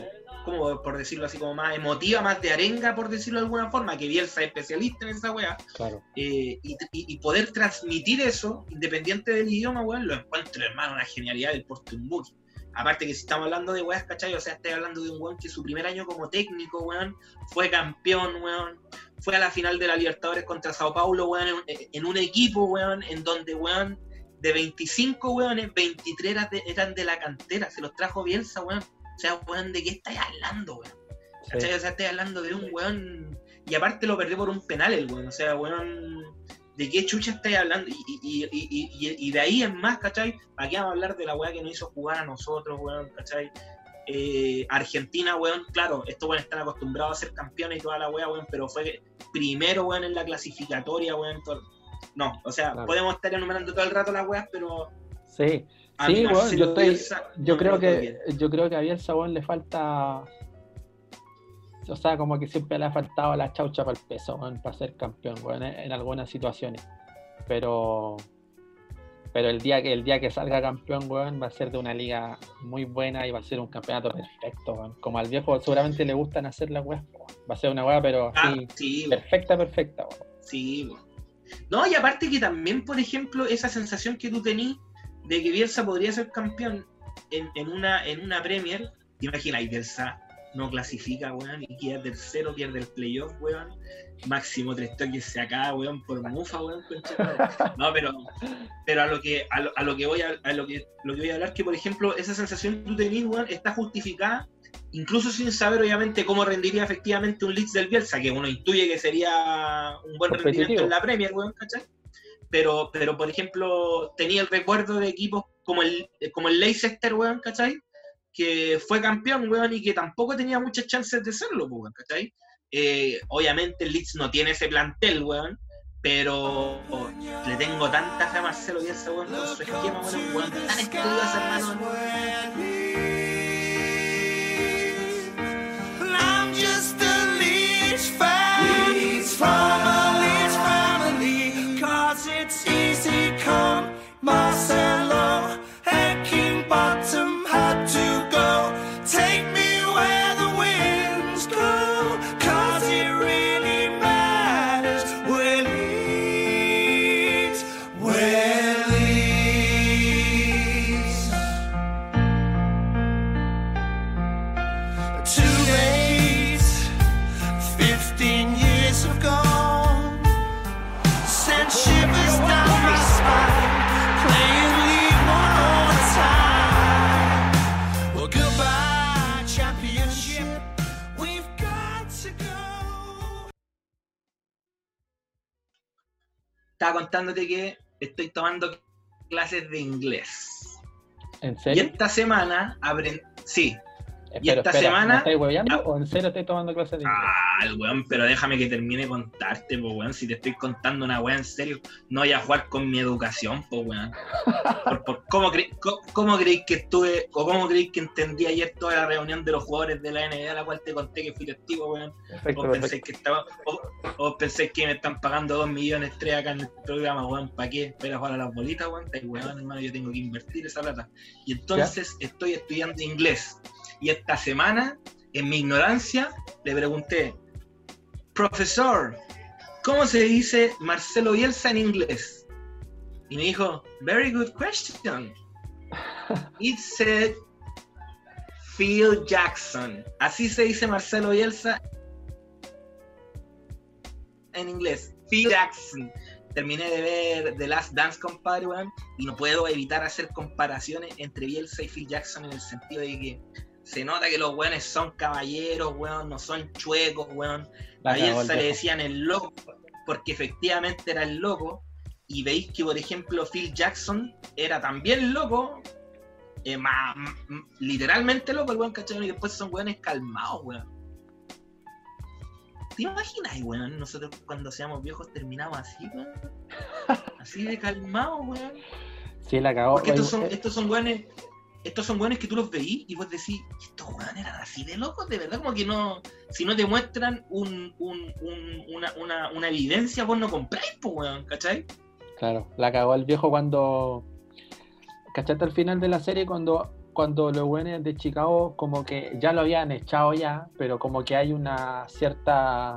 como por decirlo así, como más emotiva, más de arenga, por decirlo de alguna forma, que Bielsa es especialista en esa weá, Claro. eh, y, y- y poder transmitir eso, independiente del idioma, weón, lo encuentro, hermano, una genialidad del Portumbuki. Aparte que si estamos hablando de weas, ¿cachai? O sea, estoy hablando de un weón que su primer año como técnico, weón, fue campeón, weón, fue a la final de la Libertadores contra Sao Paulo, weón, en, en un equipo, weón, en donde, weón, de 25 weones, 23 eran de, eran de la cantera, se los trajo Bielsa, weón. O sea, weón, ¿de qué estáis hablando, weón? Sí. O sea, estoy hablando de un weón. Y aparte lo perdió por un penal el weón. O sea, weón. ¿De qué chucha estáis hablando? Y, y, y, y, de ahí en más, ¿cachai? ¿Para qué vamos a hablar de la weá que nos hizo jugar a nosotros, weón? ¿cachai? Eh, Argentina, weón, claro, estos weones están acostumbrados a ser campeones y toda la weá, weón, pero fue primero, weón, en la clasificatoria, weón. todo- No, o sea, Claro. podemos estar enumerando todo el rato las weas, pero. Sí, Sí, weón, yo estoy- yo creo que yo creo que a Bielsa weón, le falta o sea, como que siempre le ha faltado la chaucha para el peso, weón, para ser campeón, weón, en algunas situaciones. Pero pero el día que el día que salga campeón, weón, va a ser de una liga muy buena y va a ser un campeonato perfecto, weón. Como al viejo seguramente le gustan hacer las weas, weón. va a ser una wea pero Ah, sí, weón. perfecta, perfecta, weón. Sí, po. No, y aparte que también, por ejemplo, esa sensación que tú tenís de que Bielsa podría ser campeón en, en una, en una Premier, te imaginas, Bielsa no clasifica, weón, y queda tercero, pierde el playoff, weón. Máximo tres toques se acaba, weón, por mufa, weón. concha. No, pero, pero a lo que a lo, a lo que voy a, a lo que lo que voy a hablar que por ejemplo esa sensación que tú tenés, weón, está justificada incluso sin saber obviamente cómo rendiría efectivamente un Leeds del Bielsa, que uno intuye que sería un buen rendimiento en la Premier, weón, ¿cachai? Pero, pero por ejemplo, tenía el recuerdo de equipos como el, como el Leicester, weón, ¿cachai? Que fue campeón, weón, y que tampoco tenía muchas chances de serlo, pues, weón, ¿cachai? Eh, obviamente el Leeds no tiene ese plantel, weón, pero le tengo tanta fe a Marcelo Bielsa, weón, con su esquema, weón, weón tan estudioso, hermano. I'm just a Leeds fan estaba contándote que estoy tomando clases de inglés. ¿En Y serio? esta semana abren. Sí, y Espera, esta espera, semana- ¿me estáis hueveando o en serio estoy tomando clases de inglés? Ah, weón, pero déjame que termine contarte, po, weón. Si te estoy contando una weá en serio, no voy a jugar con mi educación, po, weón. Por- por- ¿cómo, cre- cómo creéis que estuve, o cómo creéis que entendí ayer toda la reunión de los jugadores de la NBA, la cual te conté que fui testigo, weón? Perfecto, O pensáis que estaba, o, o pensáis que me están pagando dos millones tres acá en el programa, weón, ¿para qué? ¿Para jugar a las bolitas, weón? Estáis weón, hermano, yo tengo que invertir esa plata. Y entonces estoy estudiando inglés. Y esta semana, en mi ignorancia, le pregunté, profesor, ¿cómo se dice Marcelo Bielsa en inglés? Y me dijo, very good question. It said Phil Jackson. Así se dice Marcelo Bielsa en inglés. Phil Jackson. Terminé de ver The Last Dance, compadre, y no puedo evitar hacer comparaciones entre Bielsa y Phil Jackson en el sentido de que se nota que los weones son caballeros, weón, no son chuecos, weón. La A Bielsa le decían el loco, porque efectivamente era el loco, y veis que, por ejemplo, Phil Jackson era también loco, eh, ma- m- literalmente loco, el weón, ¿cachai? Y después son weones calmados, weón. ¿Te imaginas, weón? Nosotros cuando seamos viejos terminamos así, weón. Así de calmados, weón. Sí, la cagó. Porque estos son, estos son weones, estos son weones que tú los veís y vos decís, estos weones eran así de locos, de verdad, como que no, si no te muestran un, un- un- una, una, una evidencia, vos no compráis, pues weón, ¿cachai? Claro, la cagó el viejo cuando. ¿Cachaste al final de la serie cuando, cuando los buenos de Chicago como que ya lo habían echado ya, pero como que hay una cierta.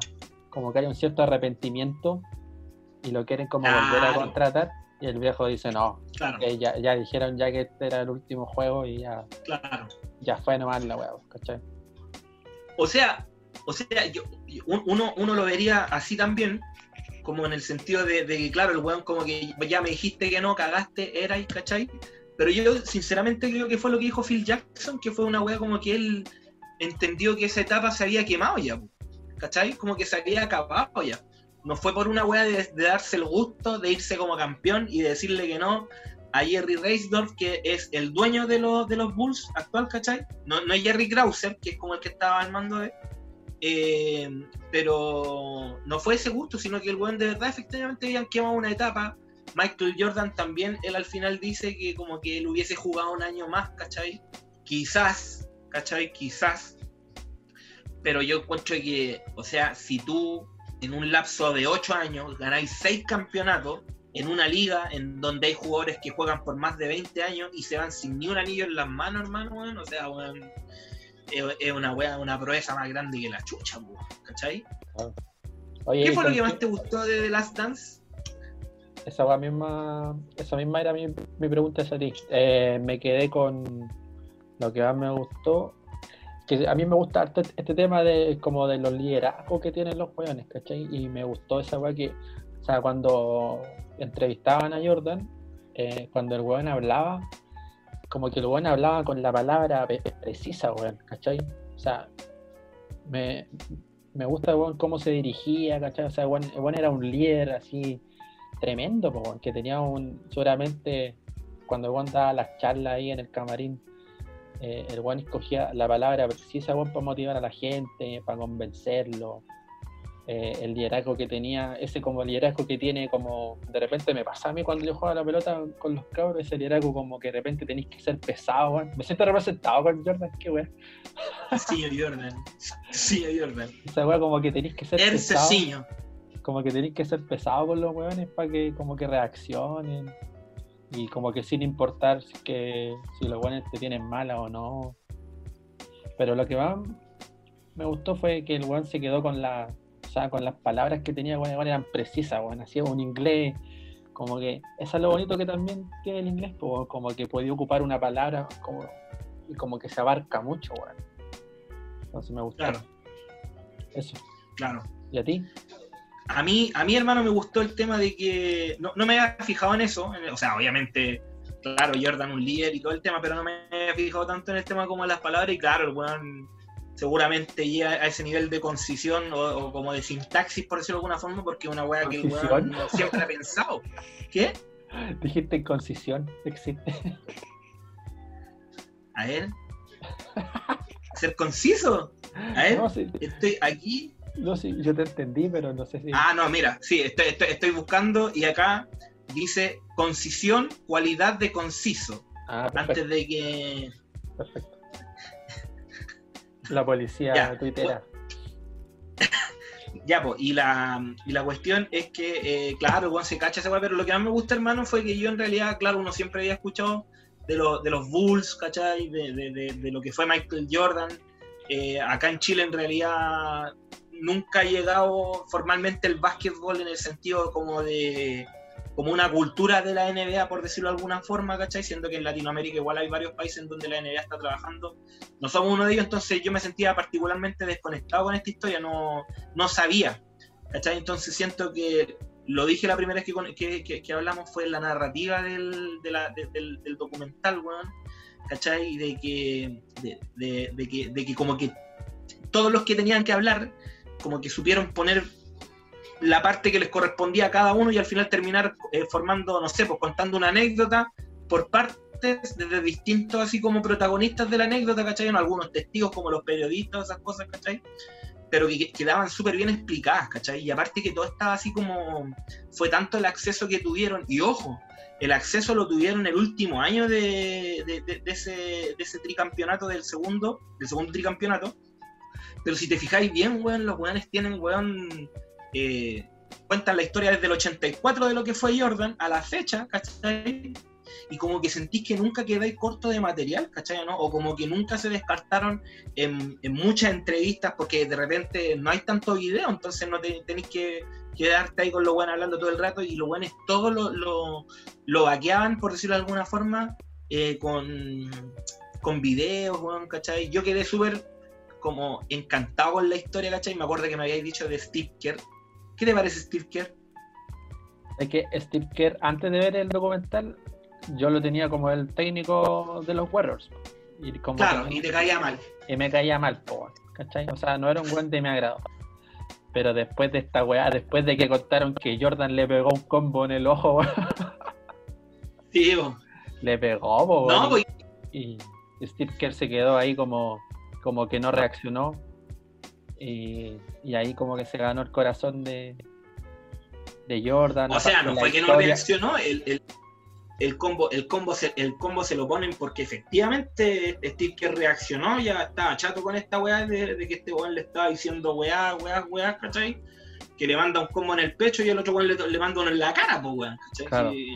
como que hay un cierto arrepentimiento y lo quieren como volver a contratar. Y el viejo dice, no, Claro, que ya, ya dijeron ya que este era el último juego y ya, claro. ya fue nomás la weá, ¿cachai? O sea, o sea, yo, yo- un- uno, uno lo vería así también, como en el sentido de, de que, claro, el weón como que ya me dijiste que no, cagaste, era, ¿cachai? Pero yo sinceramente creo que fue lo que dijo Phil Jackson, que fue una weá como que él entendió que esa etapa se había quemado ya, ¿cachai? Como que se había acabado ya. No fue por una weá de, darse el gusto de irse como campeón y de decirle que no a Jerry Reisdorf, que es el dueño de los, de los Bulls actual, ¿cachai? No, no es Jerry Krauser, que es como el que estaba al mando de... Eh, pero no fue ese gusto, sino que el weón de verdad efectivamente habían quemado una etapa. Michael Jordan también, él al final dice que como que él hubiese jugado un año más, ¿cachai? Quizás, ¿cachai? Quizás. Pero yo encuentro que, o sea, si tú en un lapso de 8 años ganáis 6 campeonatos en una liga en donde hay jugadores que juegan por más de 20 años y se van sin ni un anillo en las manos, hermano, weón, o sea, weón, es, una wea, una proeza más grande que la chucha, weón, ¿cachai? Oye, ¿Qué fue lo que más te gustó de The Last Dance? Esa misma, esa misma era mi, mi pregunta hacia ti. Eh, me quedé con lo que más me gustó. Que a mí me gusta harto este tema de como de los liderazgos que tienen los jóvenes, ¿cachai? Y me gustó esa weá que, o sea, cuando entrevistaban a Jordan, eh, cuando el weón hablaba, como que el weón hablaba con la palabra precisa, weón, ¿cachai? O sea, me, me gusta weón, cómo se dirigía, ¿cachai? O sea, weón, weón era un líder así tremendo, weón, que tenía un, seguramente cuando weón daba las charlas ahí en el camarín, eh, el weón escogía la palabra precisa weón, para motivar a la gente, para convencerlo. Eh, el liderazgo que tenía, ese como liderazgo que tiene, como de repente me pasa a mí cuando yo juego la pelota con los cabros, ese liderazgo como que de repente tenéis que ser pesado, weón. Me siento representado con Jordan, qué weón. Sí, Jordan. Sí, Jordan. Esa weá como que tenéis que ser El pesado. como que tenéis que ser pesado con los weones para que como que reaccionen y como que sin importar si, que, si los weones te tienen mala o no. Pero lo que más me gustó fue que el weón se quedó con la, o sea, con las palabras que tenía, weón, eran precisas, weón, hacía un inglés, como que, eso es lo bonito que también tiene el inglés, weón, como que podía ocupar una palabra como, y como que se abarca mucho, weón. Entonces me gustó. Claro, Eso. claro. ¿Y a ti? A mí, a mí, hermano, me gustó el tema de que no, no me había fijado en eso. O sea, obviamente, claro, Jordan un líder y todo el tema, pero no me había fijado tanto en el tema como en las palabras. Y claro, el weón seguramente llega a ese nivel de concisión o, o como de sintaxis, por decirlo de alguna forma, porque es una weá que el weón Concisión. siempre ha pensado. ¿Qué? Dijiste inconscisión, existe. A ver. Ser conciso. A ver, No, sí, estoy aquí. No, sí, yo te entendí, pero no sé si. Ah, no, mira, sí, estoy, estoy, estoy buscando y acá dice concisión, cualidad de conciso. Ah, perfecto, Antes de que. perfecto. La policía Ya. tuitera. Ya, pues, y la, y la cuestión es que, eh, claro, Juan se cacha ese pero lo que más me gusta, hermano, fue que yo en realidad, claro, uno siempre había escuchado de, lo- de los Bulls, ¿cachai? De, de- de- de lo que fue Michael Jordan. Eh, acá en Chile, en realidad, nunca ha llegado formalmente el básquetbol en el sentido como de como una cultura de la NBA, por decirlo de alguna forma, ¿cachai? Siendo que en Latinoamérica igual hay varios países en donde la NBA está trabajando. No somos uno de ellos, entonces yo me sentía particularmente desconectado con esta historia, no, no sabía, ¿cachai? Entonces siento que, lo dije la primera vez que, que, que- que hablamos, fue la narrativa del, del, del documental, weón, ¿cachai? De que, de que, de que como que todos los que tenían que hablar, como que supieron poner la parte que les correspondía a cada uno y al final terminar eh, formando, no sé, pues contando una anécdota por partes desde distintos así como protagonistas de la anécdota, ¿cachai? No, algunos testigos como los periodistas, esas cosas, ¿cachai? Pero que que quedaban súper bien explicadas, ¿cachai? Y aparte que todo estaba así como... Fue tanto el acceso que tuvieron, y ojo, el acceso lo tuvieron el último año de, de- de- de ese, ese tricampeonato del segundo, del segundo tricampeonato. Pero si te fijáis bien, weón, los weones tienen, weón, eh, cuentan la historia desde el 84 de lo que fue Jordan a la fecha, ¿cachai? Y como que sentís que nunca quedáis corto de material, ¿cachai? ¿no? O como que nunca se descartaron en, muchas entrevistas porque de repente no hay tanto video, entonces no te, tenéis que quedarte ahí con lo bueno hablando todo el rato y lo bueno es todo lo, lo, vaqueaban, por decirlo de alguna forma, eh, con, con videos, weón, ¿cachai? Yo quedé súper como encantado con la historia, ¿cachai? Me acuerdo que me habíais dicho de Steve Kerr. ¿Qué te parece Steve Kerr? Es que Steve Kerr, antes de ver el documental, yo lo tenía como el técnico de los Warriors. Y, como Claro, y te caía mal. y me caía mal, ¿cachai? O sea, no era un buen de mi agrado. Pero después de esta weá, después de que contaron que Jordan le pegó un combo en el ojo, Sí, po. le pegó, po, No, weón, pues y, y Steve Kerr se quedó ahí como, como que no reaccionó. Y, y ahí como que se ganó el corazón de, de Jordan. O sea, no fue que no reaccionó, el, el, el combo, el combo se, el combo se lo ponen porque efectivamente Steve que reaccionó, ya estaba chato con esta weá de, de que este weón le estaba diciendo weá, weá, weá, ¿cachai? Que le manda un combo en el pecho y el otro weón le, le manda uno en la cara, pues weón, ¿cachai? Claro. Sí.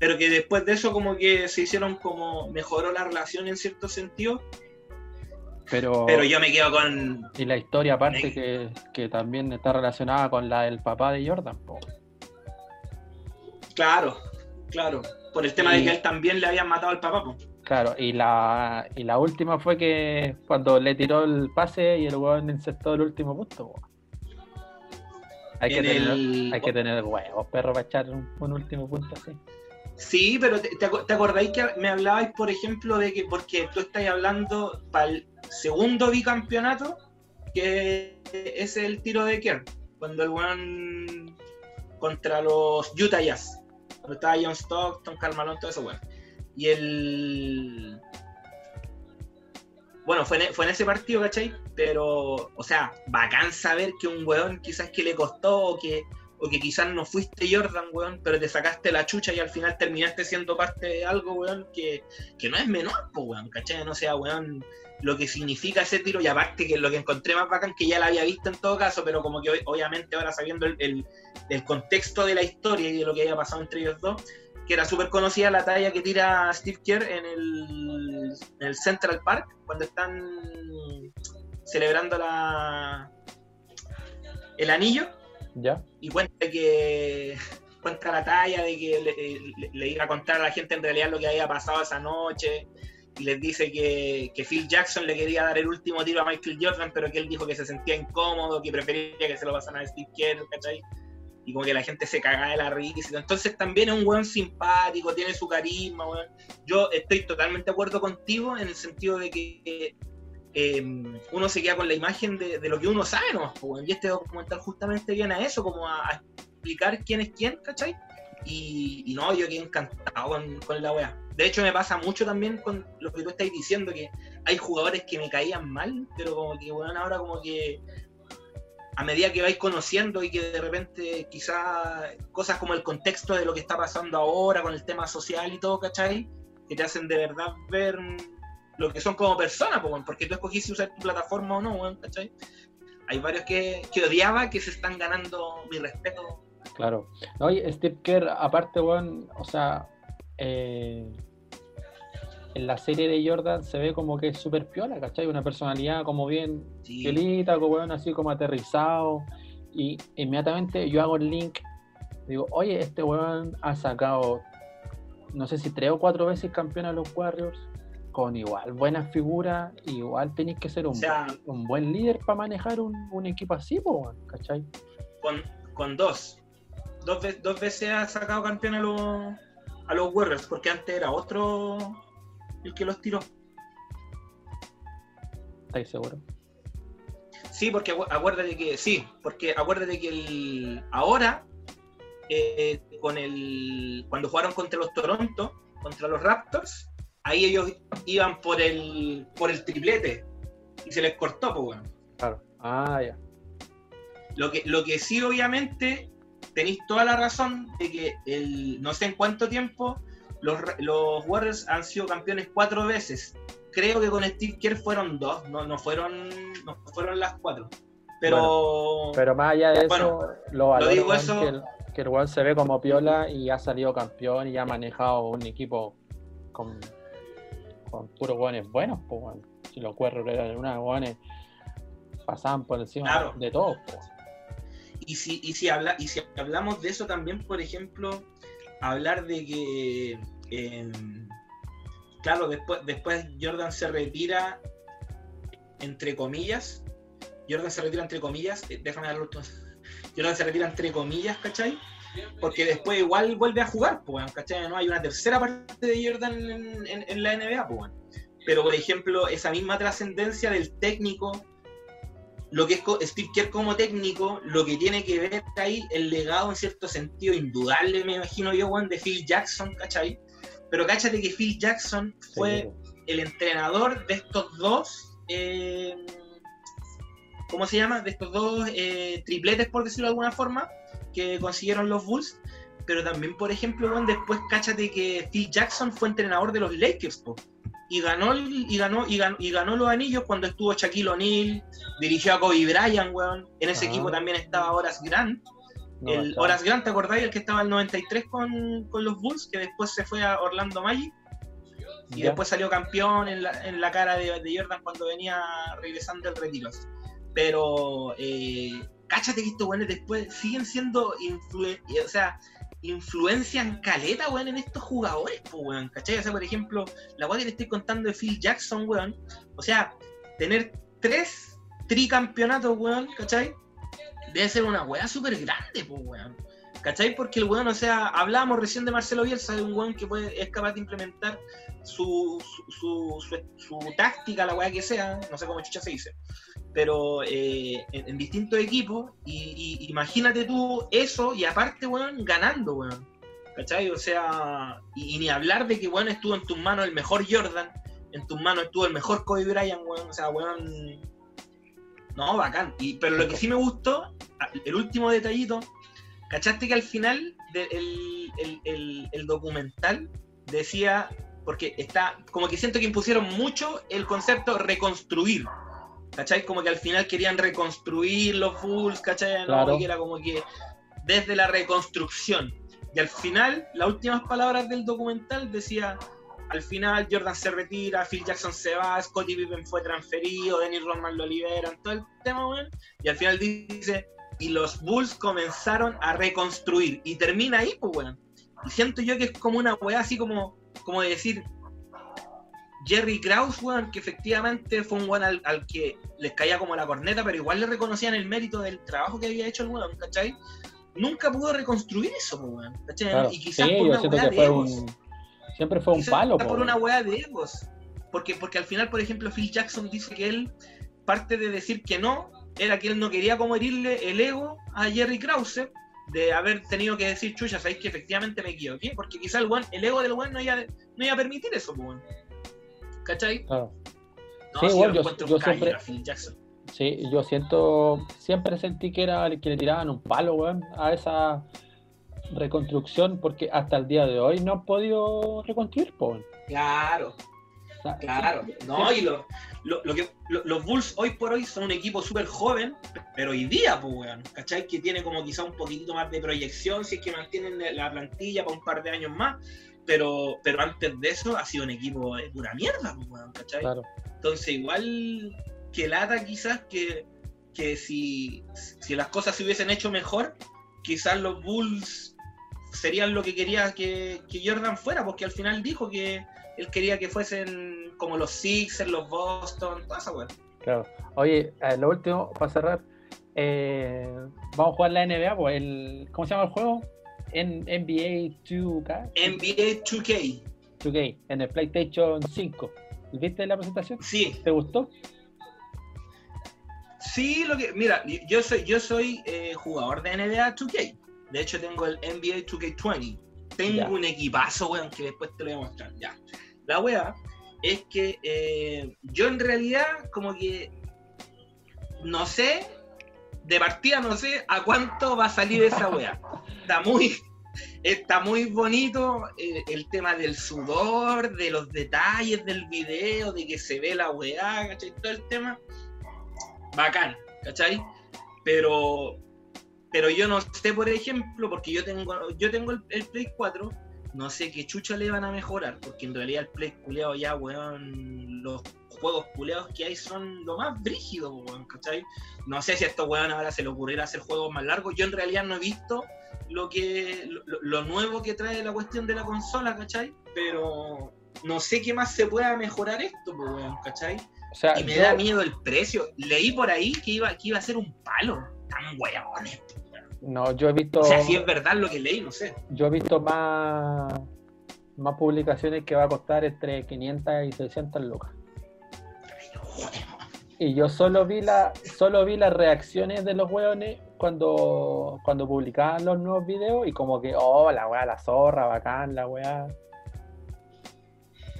Pero que después de eso como que se hicieron como, mejoró la relación en cierto sentido, Pero, pero yo me quedo con, y la historia aparte Me- que, que también está relacionada con la del papá de Jordan. po. claro, claro, por el tema de que él también le habían matado al papá, pues. Claro, y la, y la última fue que cuando le tiró el pase y el weón encestó el último punto. po. Hay que, En tener, el- hay que tener huevos, perro, para echar un, un último punto así. Sí, pero te, te acordáis que me hablabais, por ejemplo, de que porque tú estás hablando para el segundo bicampeonato, que es el tiro de Kerr, cuando el weón contra los Utah Jazz, cuando estaba John Stockton, todo eso, weón. Y el. Bueno, fue en, fue en ese partido, ¿cachai? Pero, o sea, bacán saber que un weón quizás que le costó que o que quizás no fuiste Jordan, weón, pero te sacaste la chucha y al final terminaste siendo parte de algo, weón, que, que no es menor, pues, weón, ¿cachai? No sea, weón, lo que significa ese tiro, y aparte que lo que encontré más bacán, que ya la había visto en todo caso, pero como que obviamente ahora sabiendo el, el- el contexto de la historia y de lo que había pasado entre ellos dos, que era súper conocida la talla que tira Steve Kerr en el, en el Central Park, cuando están celebrando la el anillo Y cuenta que cuenta la talla de que le iba a contar a la gente en realidad lo que había pasado esa noche y les dice que, que Phil Jackson le quería dar el último tiro a Michael Jordan pero que él dijo que se sentía incómodo que prefería que se lo pasaran a Steve Kerr ¿cachai? y como que la gente se cagaba de la risa entonces también es un weón simpático tiene su carisma weón. yo estoy totalmente de acuerdo contigo en el sentido de que eh, uno se queda con la imagen de, de lo que uno sabe, ¿no? y este documental justamente viene a eso, como a, a explicar quién es quién, ¿cachai? Y, y no, yo quedé encantado con, con la wea. De hecho, me pasa mucho también con lo que tú estás diciendo, que hay jugadores que me caían mal, pero como que, bueno, ahora como que a medida que vais conociendo y que de repente quizás cosas como el contexto de lo que está pasando ahora con el tema social y todo, ¿cachai? Que te hacen de verdad ver lo que son como personas, porque tú escogiste usar tu plataforma o no, weón, ¿cachai? Hay varios que, que odiaba que se están ganando mi respeto. Claro. No, oye, Steve Kerr, aparte, weón, o sea, eh, en la serie de Jordan se ve como que es súper piola, ¿cachai? Una personalidad como bien Sí. piolita, como weón, así como aterrizado. Y inmediatamente yo hago el link, digo, oye, este weón ha sacado, no sé si tres o cuatro veces campeón a los Warriors, con igual buena figura, igual tenéis que ser un, O sea- buen, un buen líder para manejar un, un equipo así, po, ¿cachai? con, con dos. Dos, dos veces ha sacado campeón a los, a los Warriors, porque antes era otro el que los tiró. ¿Estáis seguros? Sí, porque acu- acuérdate que, sí, porque acuérdate que el, ahora, eh, con el, cuando jugaron contra los Toronto, contra los Raptors, ahí ellos iban por el, por el triplete y se les cortó, pues bueno. Claro. Ah, ya. Lo que, lo que sí, obviamente, tenéis toda la razón de que el, no sé en cuánto tiempo los, los Warriors han sido campeones cuatro veces. Creo que con Steve Kerr fueron dos, no, no, fueron, no fueron las cuatro. Pero, Pero más allá de eso, lo valoro digo eso- que, el, que el se ve como piola y ha salido campeón y ha manejado un equipo con, con puros weones buenos, pues weón. Si los cuerros eran unos weones pasaban por encima Claro. de todos, po. Y si, y si, habla, y si hablamos de eso también, por ejemplo, hablar de que, eh, claro, después, después Jordan se retira, entre comillas, Jordan se retira entre comillas, eh, déjame darlo todo. Jordan se retira entre comillas, ¿cachai? Porque después igual vuelve a jugar, pues, ¿cachai? ¿No? Hay una tercera parte de Jordan en, en- en la NBA, pues. Pero, por ejemplo, esa misma trascendencia del técnico, lo que es Steve Kerr como técnico, lo que tiene que ver ahí, el legado en cierto sentido indudable, me imagino yo, Juan, de Phil Jackson, ¿cachai? Pero cáchate que Phil Jackson fue Sí, el entrenador de estos dos, eh, ¿cómo se llama? De estos dos eh, tripletes, por decirlo de alguna forma, que consiguieron los Bulls. Pero también, por ejemplo, Juan, después cáchate que Phil Jackson fue entrenador de los Lakers, po. Y ganó, el- y, ganó, y, ganó, y ganó los anillos cuando estuvo Shaquille O'Neal, dirigió a Kobe Bryant, weón. En ese Ah. equipo también estaba Horace Grant. no, el está- Horace Grant, ¿te acordáis? El que estaba en el 93 con, con los Bulls, que después se fue a Orlando Magic y después salió campeón en la, en la cara de, de Jordan cuando venía regresando del retiro. Pero, eh, cáchate que estos buenos después siguen siendo influ- o sea, influencian caleta, weón, en estos jugadores, pues, weón, ¿cachai? O sea, por ejemplo, la weá que te estoy contando de Phil Jackson, weón, o sea, tener tres tricampeonatos, weón, ¿cachai? Debe ser una weá súper grande, pues, weón. ¿Cachai? Porque el weón, o sea, hablábamos recién de Marcelo Bielsa, de un weón que puede, es capaz de implementar su, su, su, táctica, la weá que sea, no sé cómo chucha se dice, pero eh, en, en distintos equipos, y, y imagínate tú eso, y aparte, weón, ganando, weón. ¿Cachai? O sea, y, y ni hablar de que, weón, estuvo en tus manos el mejor Jordan, en tus manos estuvo el mejor Kobe Bryant, weón, o sea, weón. No, bacán. Y, pero lo que sí me gustó, el último detallito, ¿cachaste que al final del el, el- el- el documental decía, porque está, como que siento que impusieron mucho el concepto reconstruir, ¿cachai? Como que al final querían reconstruir los Bulls, ¿cachai? No, Claro. que era como que desde la reconstrucción. Y al final, las últimas palabras del documental decía, al final Jordan se retira, Phil Jackson se va, Scottie Pippen fue transferido, Dennis Rodman lo liberan, todo el tema, weón. Y al final dice, y los Bulls comenzaron a reconstruir. Y termina ahí, pues, weón. Y siento yo que es como una weá así como, como de decir, Jerry Krause, weón, que efectivamente fue un weón al, al que les caía como la corneta, pero igual le reconocían el mérito del trabajo que había hecho el weón, ¿cachai? Nunca pudo reconstruir eso, pues, weón, ¿cachai? Claro. Y quizás Sí, por una weá de egos. un. Siempre fue un Quizás palo, por po, una weá de egos. porque, porque al final, por ejemplo, Phil Jackson dice que él, parte de decir que no, era que él no quería como herirle el ego a Jerry Krause de haber tenido que decir, chucha, sabéis que efectivamente me equivoqué, porque quizá el, ego del weón no iba, no iba a permitir eso, pues, weón. ¿Cachai? Claro. No, Sí, lo yo- yo siempre- a Phil Jackson. Sí, yo siento, siempre sentí que era el que le tiraban un palo, weón, a esa reconstrucción, porque hasta el día de hoy no han podido reconstruir, po, weón. Claro, O sea, claro. No, y lo, lo- lo que, lo- los Bulls hoy por hoy son un equipo súper joven, pero hoy día, pues, weón, ¿cachai? Que tiene como quizá un poquitito más de proyección, si es que mantienen la plantilla para un par de años más, pero, pero antes de eso ha sido un equipo de pura mierda, pues, weón, ¿cachai? Claro, Entonces, igual que lata quizás que, que si, si las cosas se hubiesen hecho mejor, quizás los Bulls serían lo que quería que, que Jordan fuera, porque al final dijo que él quería que fuesen como los Sixers, los Boston, toda esa weá. claro. Oye, eh, lo último, para cerrar, eh, vamos a jugar la NBA, pues, el, ¿cómo se llama el juego? En NBA 2K, NBA 2K, 2K, en el PlayStation 5. ¿Viste la presentación? sí, ¿Te gustó? sí, lo que, mira, yo soy, yo soy eh, jugador de NBA 2K, de hecho tengo el NBA 2K20, tengo Ya. un equipazo, weón, que después te lo voy a mostrar, ya. La weá es que eh, yo en realidad como que no sé, de partida no sé a cuánto va a salir esa weá. Está muy, está muy bonito eh, el tema del sudor, de los detalles del video, de que se ve la weá, ¿cachai? Todo el tema. Bacán, ¿cachai? Pero, pero yo no sé, por ejemplo, porque yo tengo, yo tengo el, el Play 4, no sé qué chucha le van a mejorar, porque en realidad el Play culeado ya, weón, los juegos culeados que hay son lo más brígido, weón, ¿cachai? No sé si a estos weón ahora se le ocurrirá hacer juegos más largos, yo en realidad no he visto lo que lo, lo nuevo que trae la cuestión de la consola, ¿cachai? Pero no sé qué más se pueda mejorar esto, pues, weón, ¿cachai? O sea, Y me yo- da miedo el precio. Leí por ahí que iba, que iba a ser un palo. Tan weones. No, yo he visto... O sea, si es verdad lo que leí, no sé. Yo he visto más, más publicaciones que va a costar entre 500 y 600 lucas. Y yo solo vi la, solo vi las reacciones de los weones cuando, cuando publicaban los nuevos videos y como que, oh, la weá, la zorra, bacán, la weá.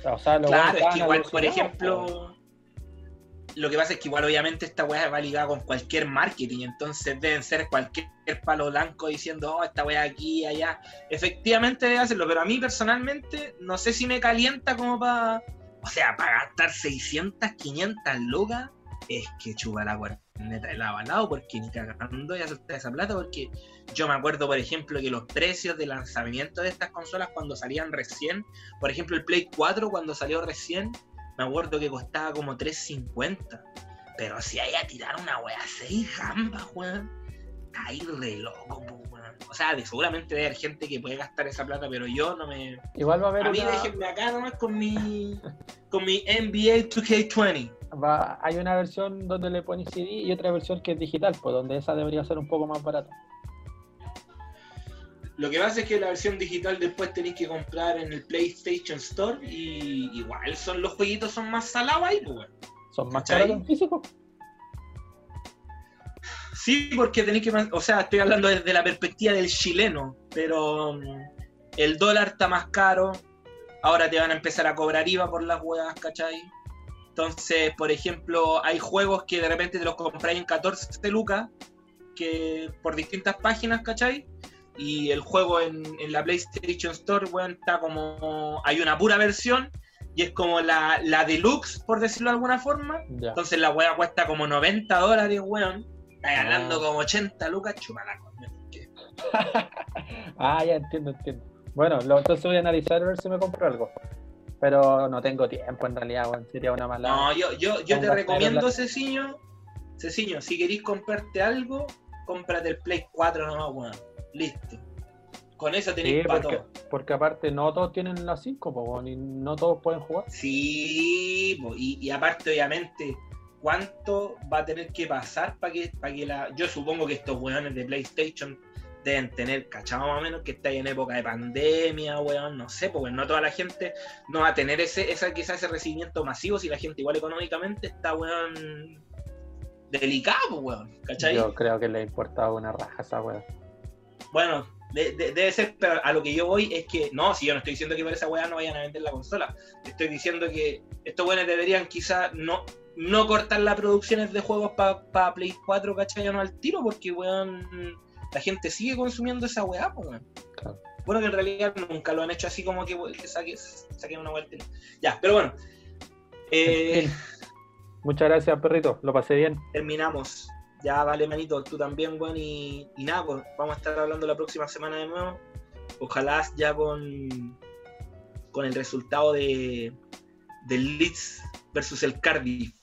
O sea, los Claro, es que igual, por ejemplo, lo que pasa es que igual obviamente esta weá va ligada con cualquier marketing, entonces deben ser cualquier palo blanco diciendo, oh, esta weá aquí, allá. Efectivamente debe hacerlo, pero a mí personalmente no sé si me calienta como para, o sea, para gastar 600, 500 lucas, es que chupa la neta de lado lado, porque ni cagando ya soltar esa plata, porque yo me acuerdo, por ejemplo, que los precios de lanzamiento de estas consolas cuando salían recién, por ejemplo, el Play 4 cuando salió recién, me acuerdo que costaba como 3.50. Pero si hay a tirar una wea 6 gambas, weón, caí re loco, weón. O sea, de- seguramente debe haber gente que puede gastar esa plata, pero yo no me. Igual va a haber A mí una- déjenme acá nomás con mi. con mi NBA 2K20. va- hay una versión donde le pones CD y otra versión que es digital, pues donde esa debería ser un poco más barata. Lo que pasa es que la versión digital después tenéis que comprar en el PlayStation Store y igual son los jueguitos son más salados ahí, pues, weón. Son más caros que en físico. Sí, porque tenéis que, o sea, estoy hablando desde la perspectiva del chileno, pero mm, el dólar está más caro, ahora te van a empezar a cobrar IVA por las huevas, ¿cachai? Entonces, por ejemplo, hay juegos que de repente te los compráis en 14 lucas, que por distintas páginas, ¿cachai? Y el juego en, en la PlayStation Store, weón, está como, hay una pura versión, y es como la, la deluxe, por decirlo de alguna forma, Ya. entonces la weá cuesta como 90 dólares, weón. Estás Ah. ganando como 80 lucas, chupala Ah, ya entiendo, entiendo. Bueno, lo- entonces voy a analizar a ver si me compro algo. Pero no tengo tiempo en realidad, weón. Sería una mala. No, yo, yo, yo te recomiendo, plata. Ceciño, Ceciño, si queréis comprarte algo, cómprate el Play 4 nomás, weón. Listo. Con eso tenéis Sí, para porque, todo. porque aparte no todos tienen las 5, po, weón, y no todos pueden jugar. Sí, po, y, y aparte, obviamente, ¿cuánto va a tener que pasar para que, para que la. Yo supongo que estos weones de PlayStation deben tener, cachado más o menos, que está en época de pandemia, weón, no sé, porque no toda la gente no va a tener ese, esa, quizás ese recibimiento masivo si la gente igual económicamente está, weón, delicado, weón, ¿cachai? Yo creo que le importaba una raja esa weá. Bueno, de- de- debe ser, pero a lo que yo voy es que, no, si yo no estoy diciendo que por esa weá no vayan a vender la consola, estoy diciendo que estos weones deberían quizás no, no cortar las producciones de juegos para Play 4, ¿cachai? Ya no al tiro, porque weón, la gente sigue consumiendo esa weá, pues, weón. Claro. Bueno, que en realidad nunca lo han hecho así como que, que saques, saquen una vuelta. Ya, pero bueno. Eh. Muchas gracias, perrito. Lo pasé bien. terminamos. Ya vale, manito, tú también, weón. Y, y nada, pues vamos a estar hablando la próxima semana de nuevo. Ojalá ya con, con el resultado de del Leeds versus el Cardiff.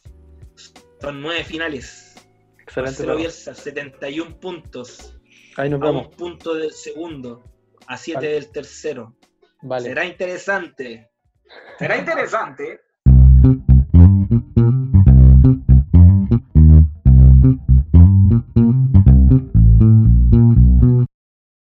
Son nueve finales. Excelente. Marcelo. Bielsa, 71 puntos. Ahí nos A un vemos. punto del segundo. A siete Vale. del tercero. Vale. Será interesante. Será interesante.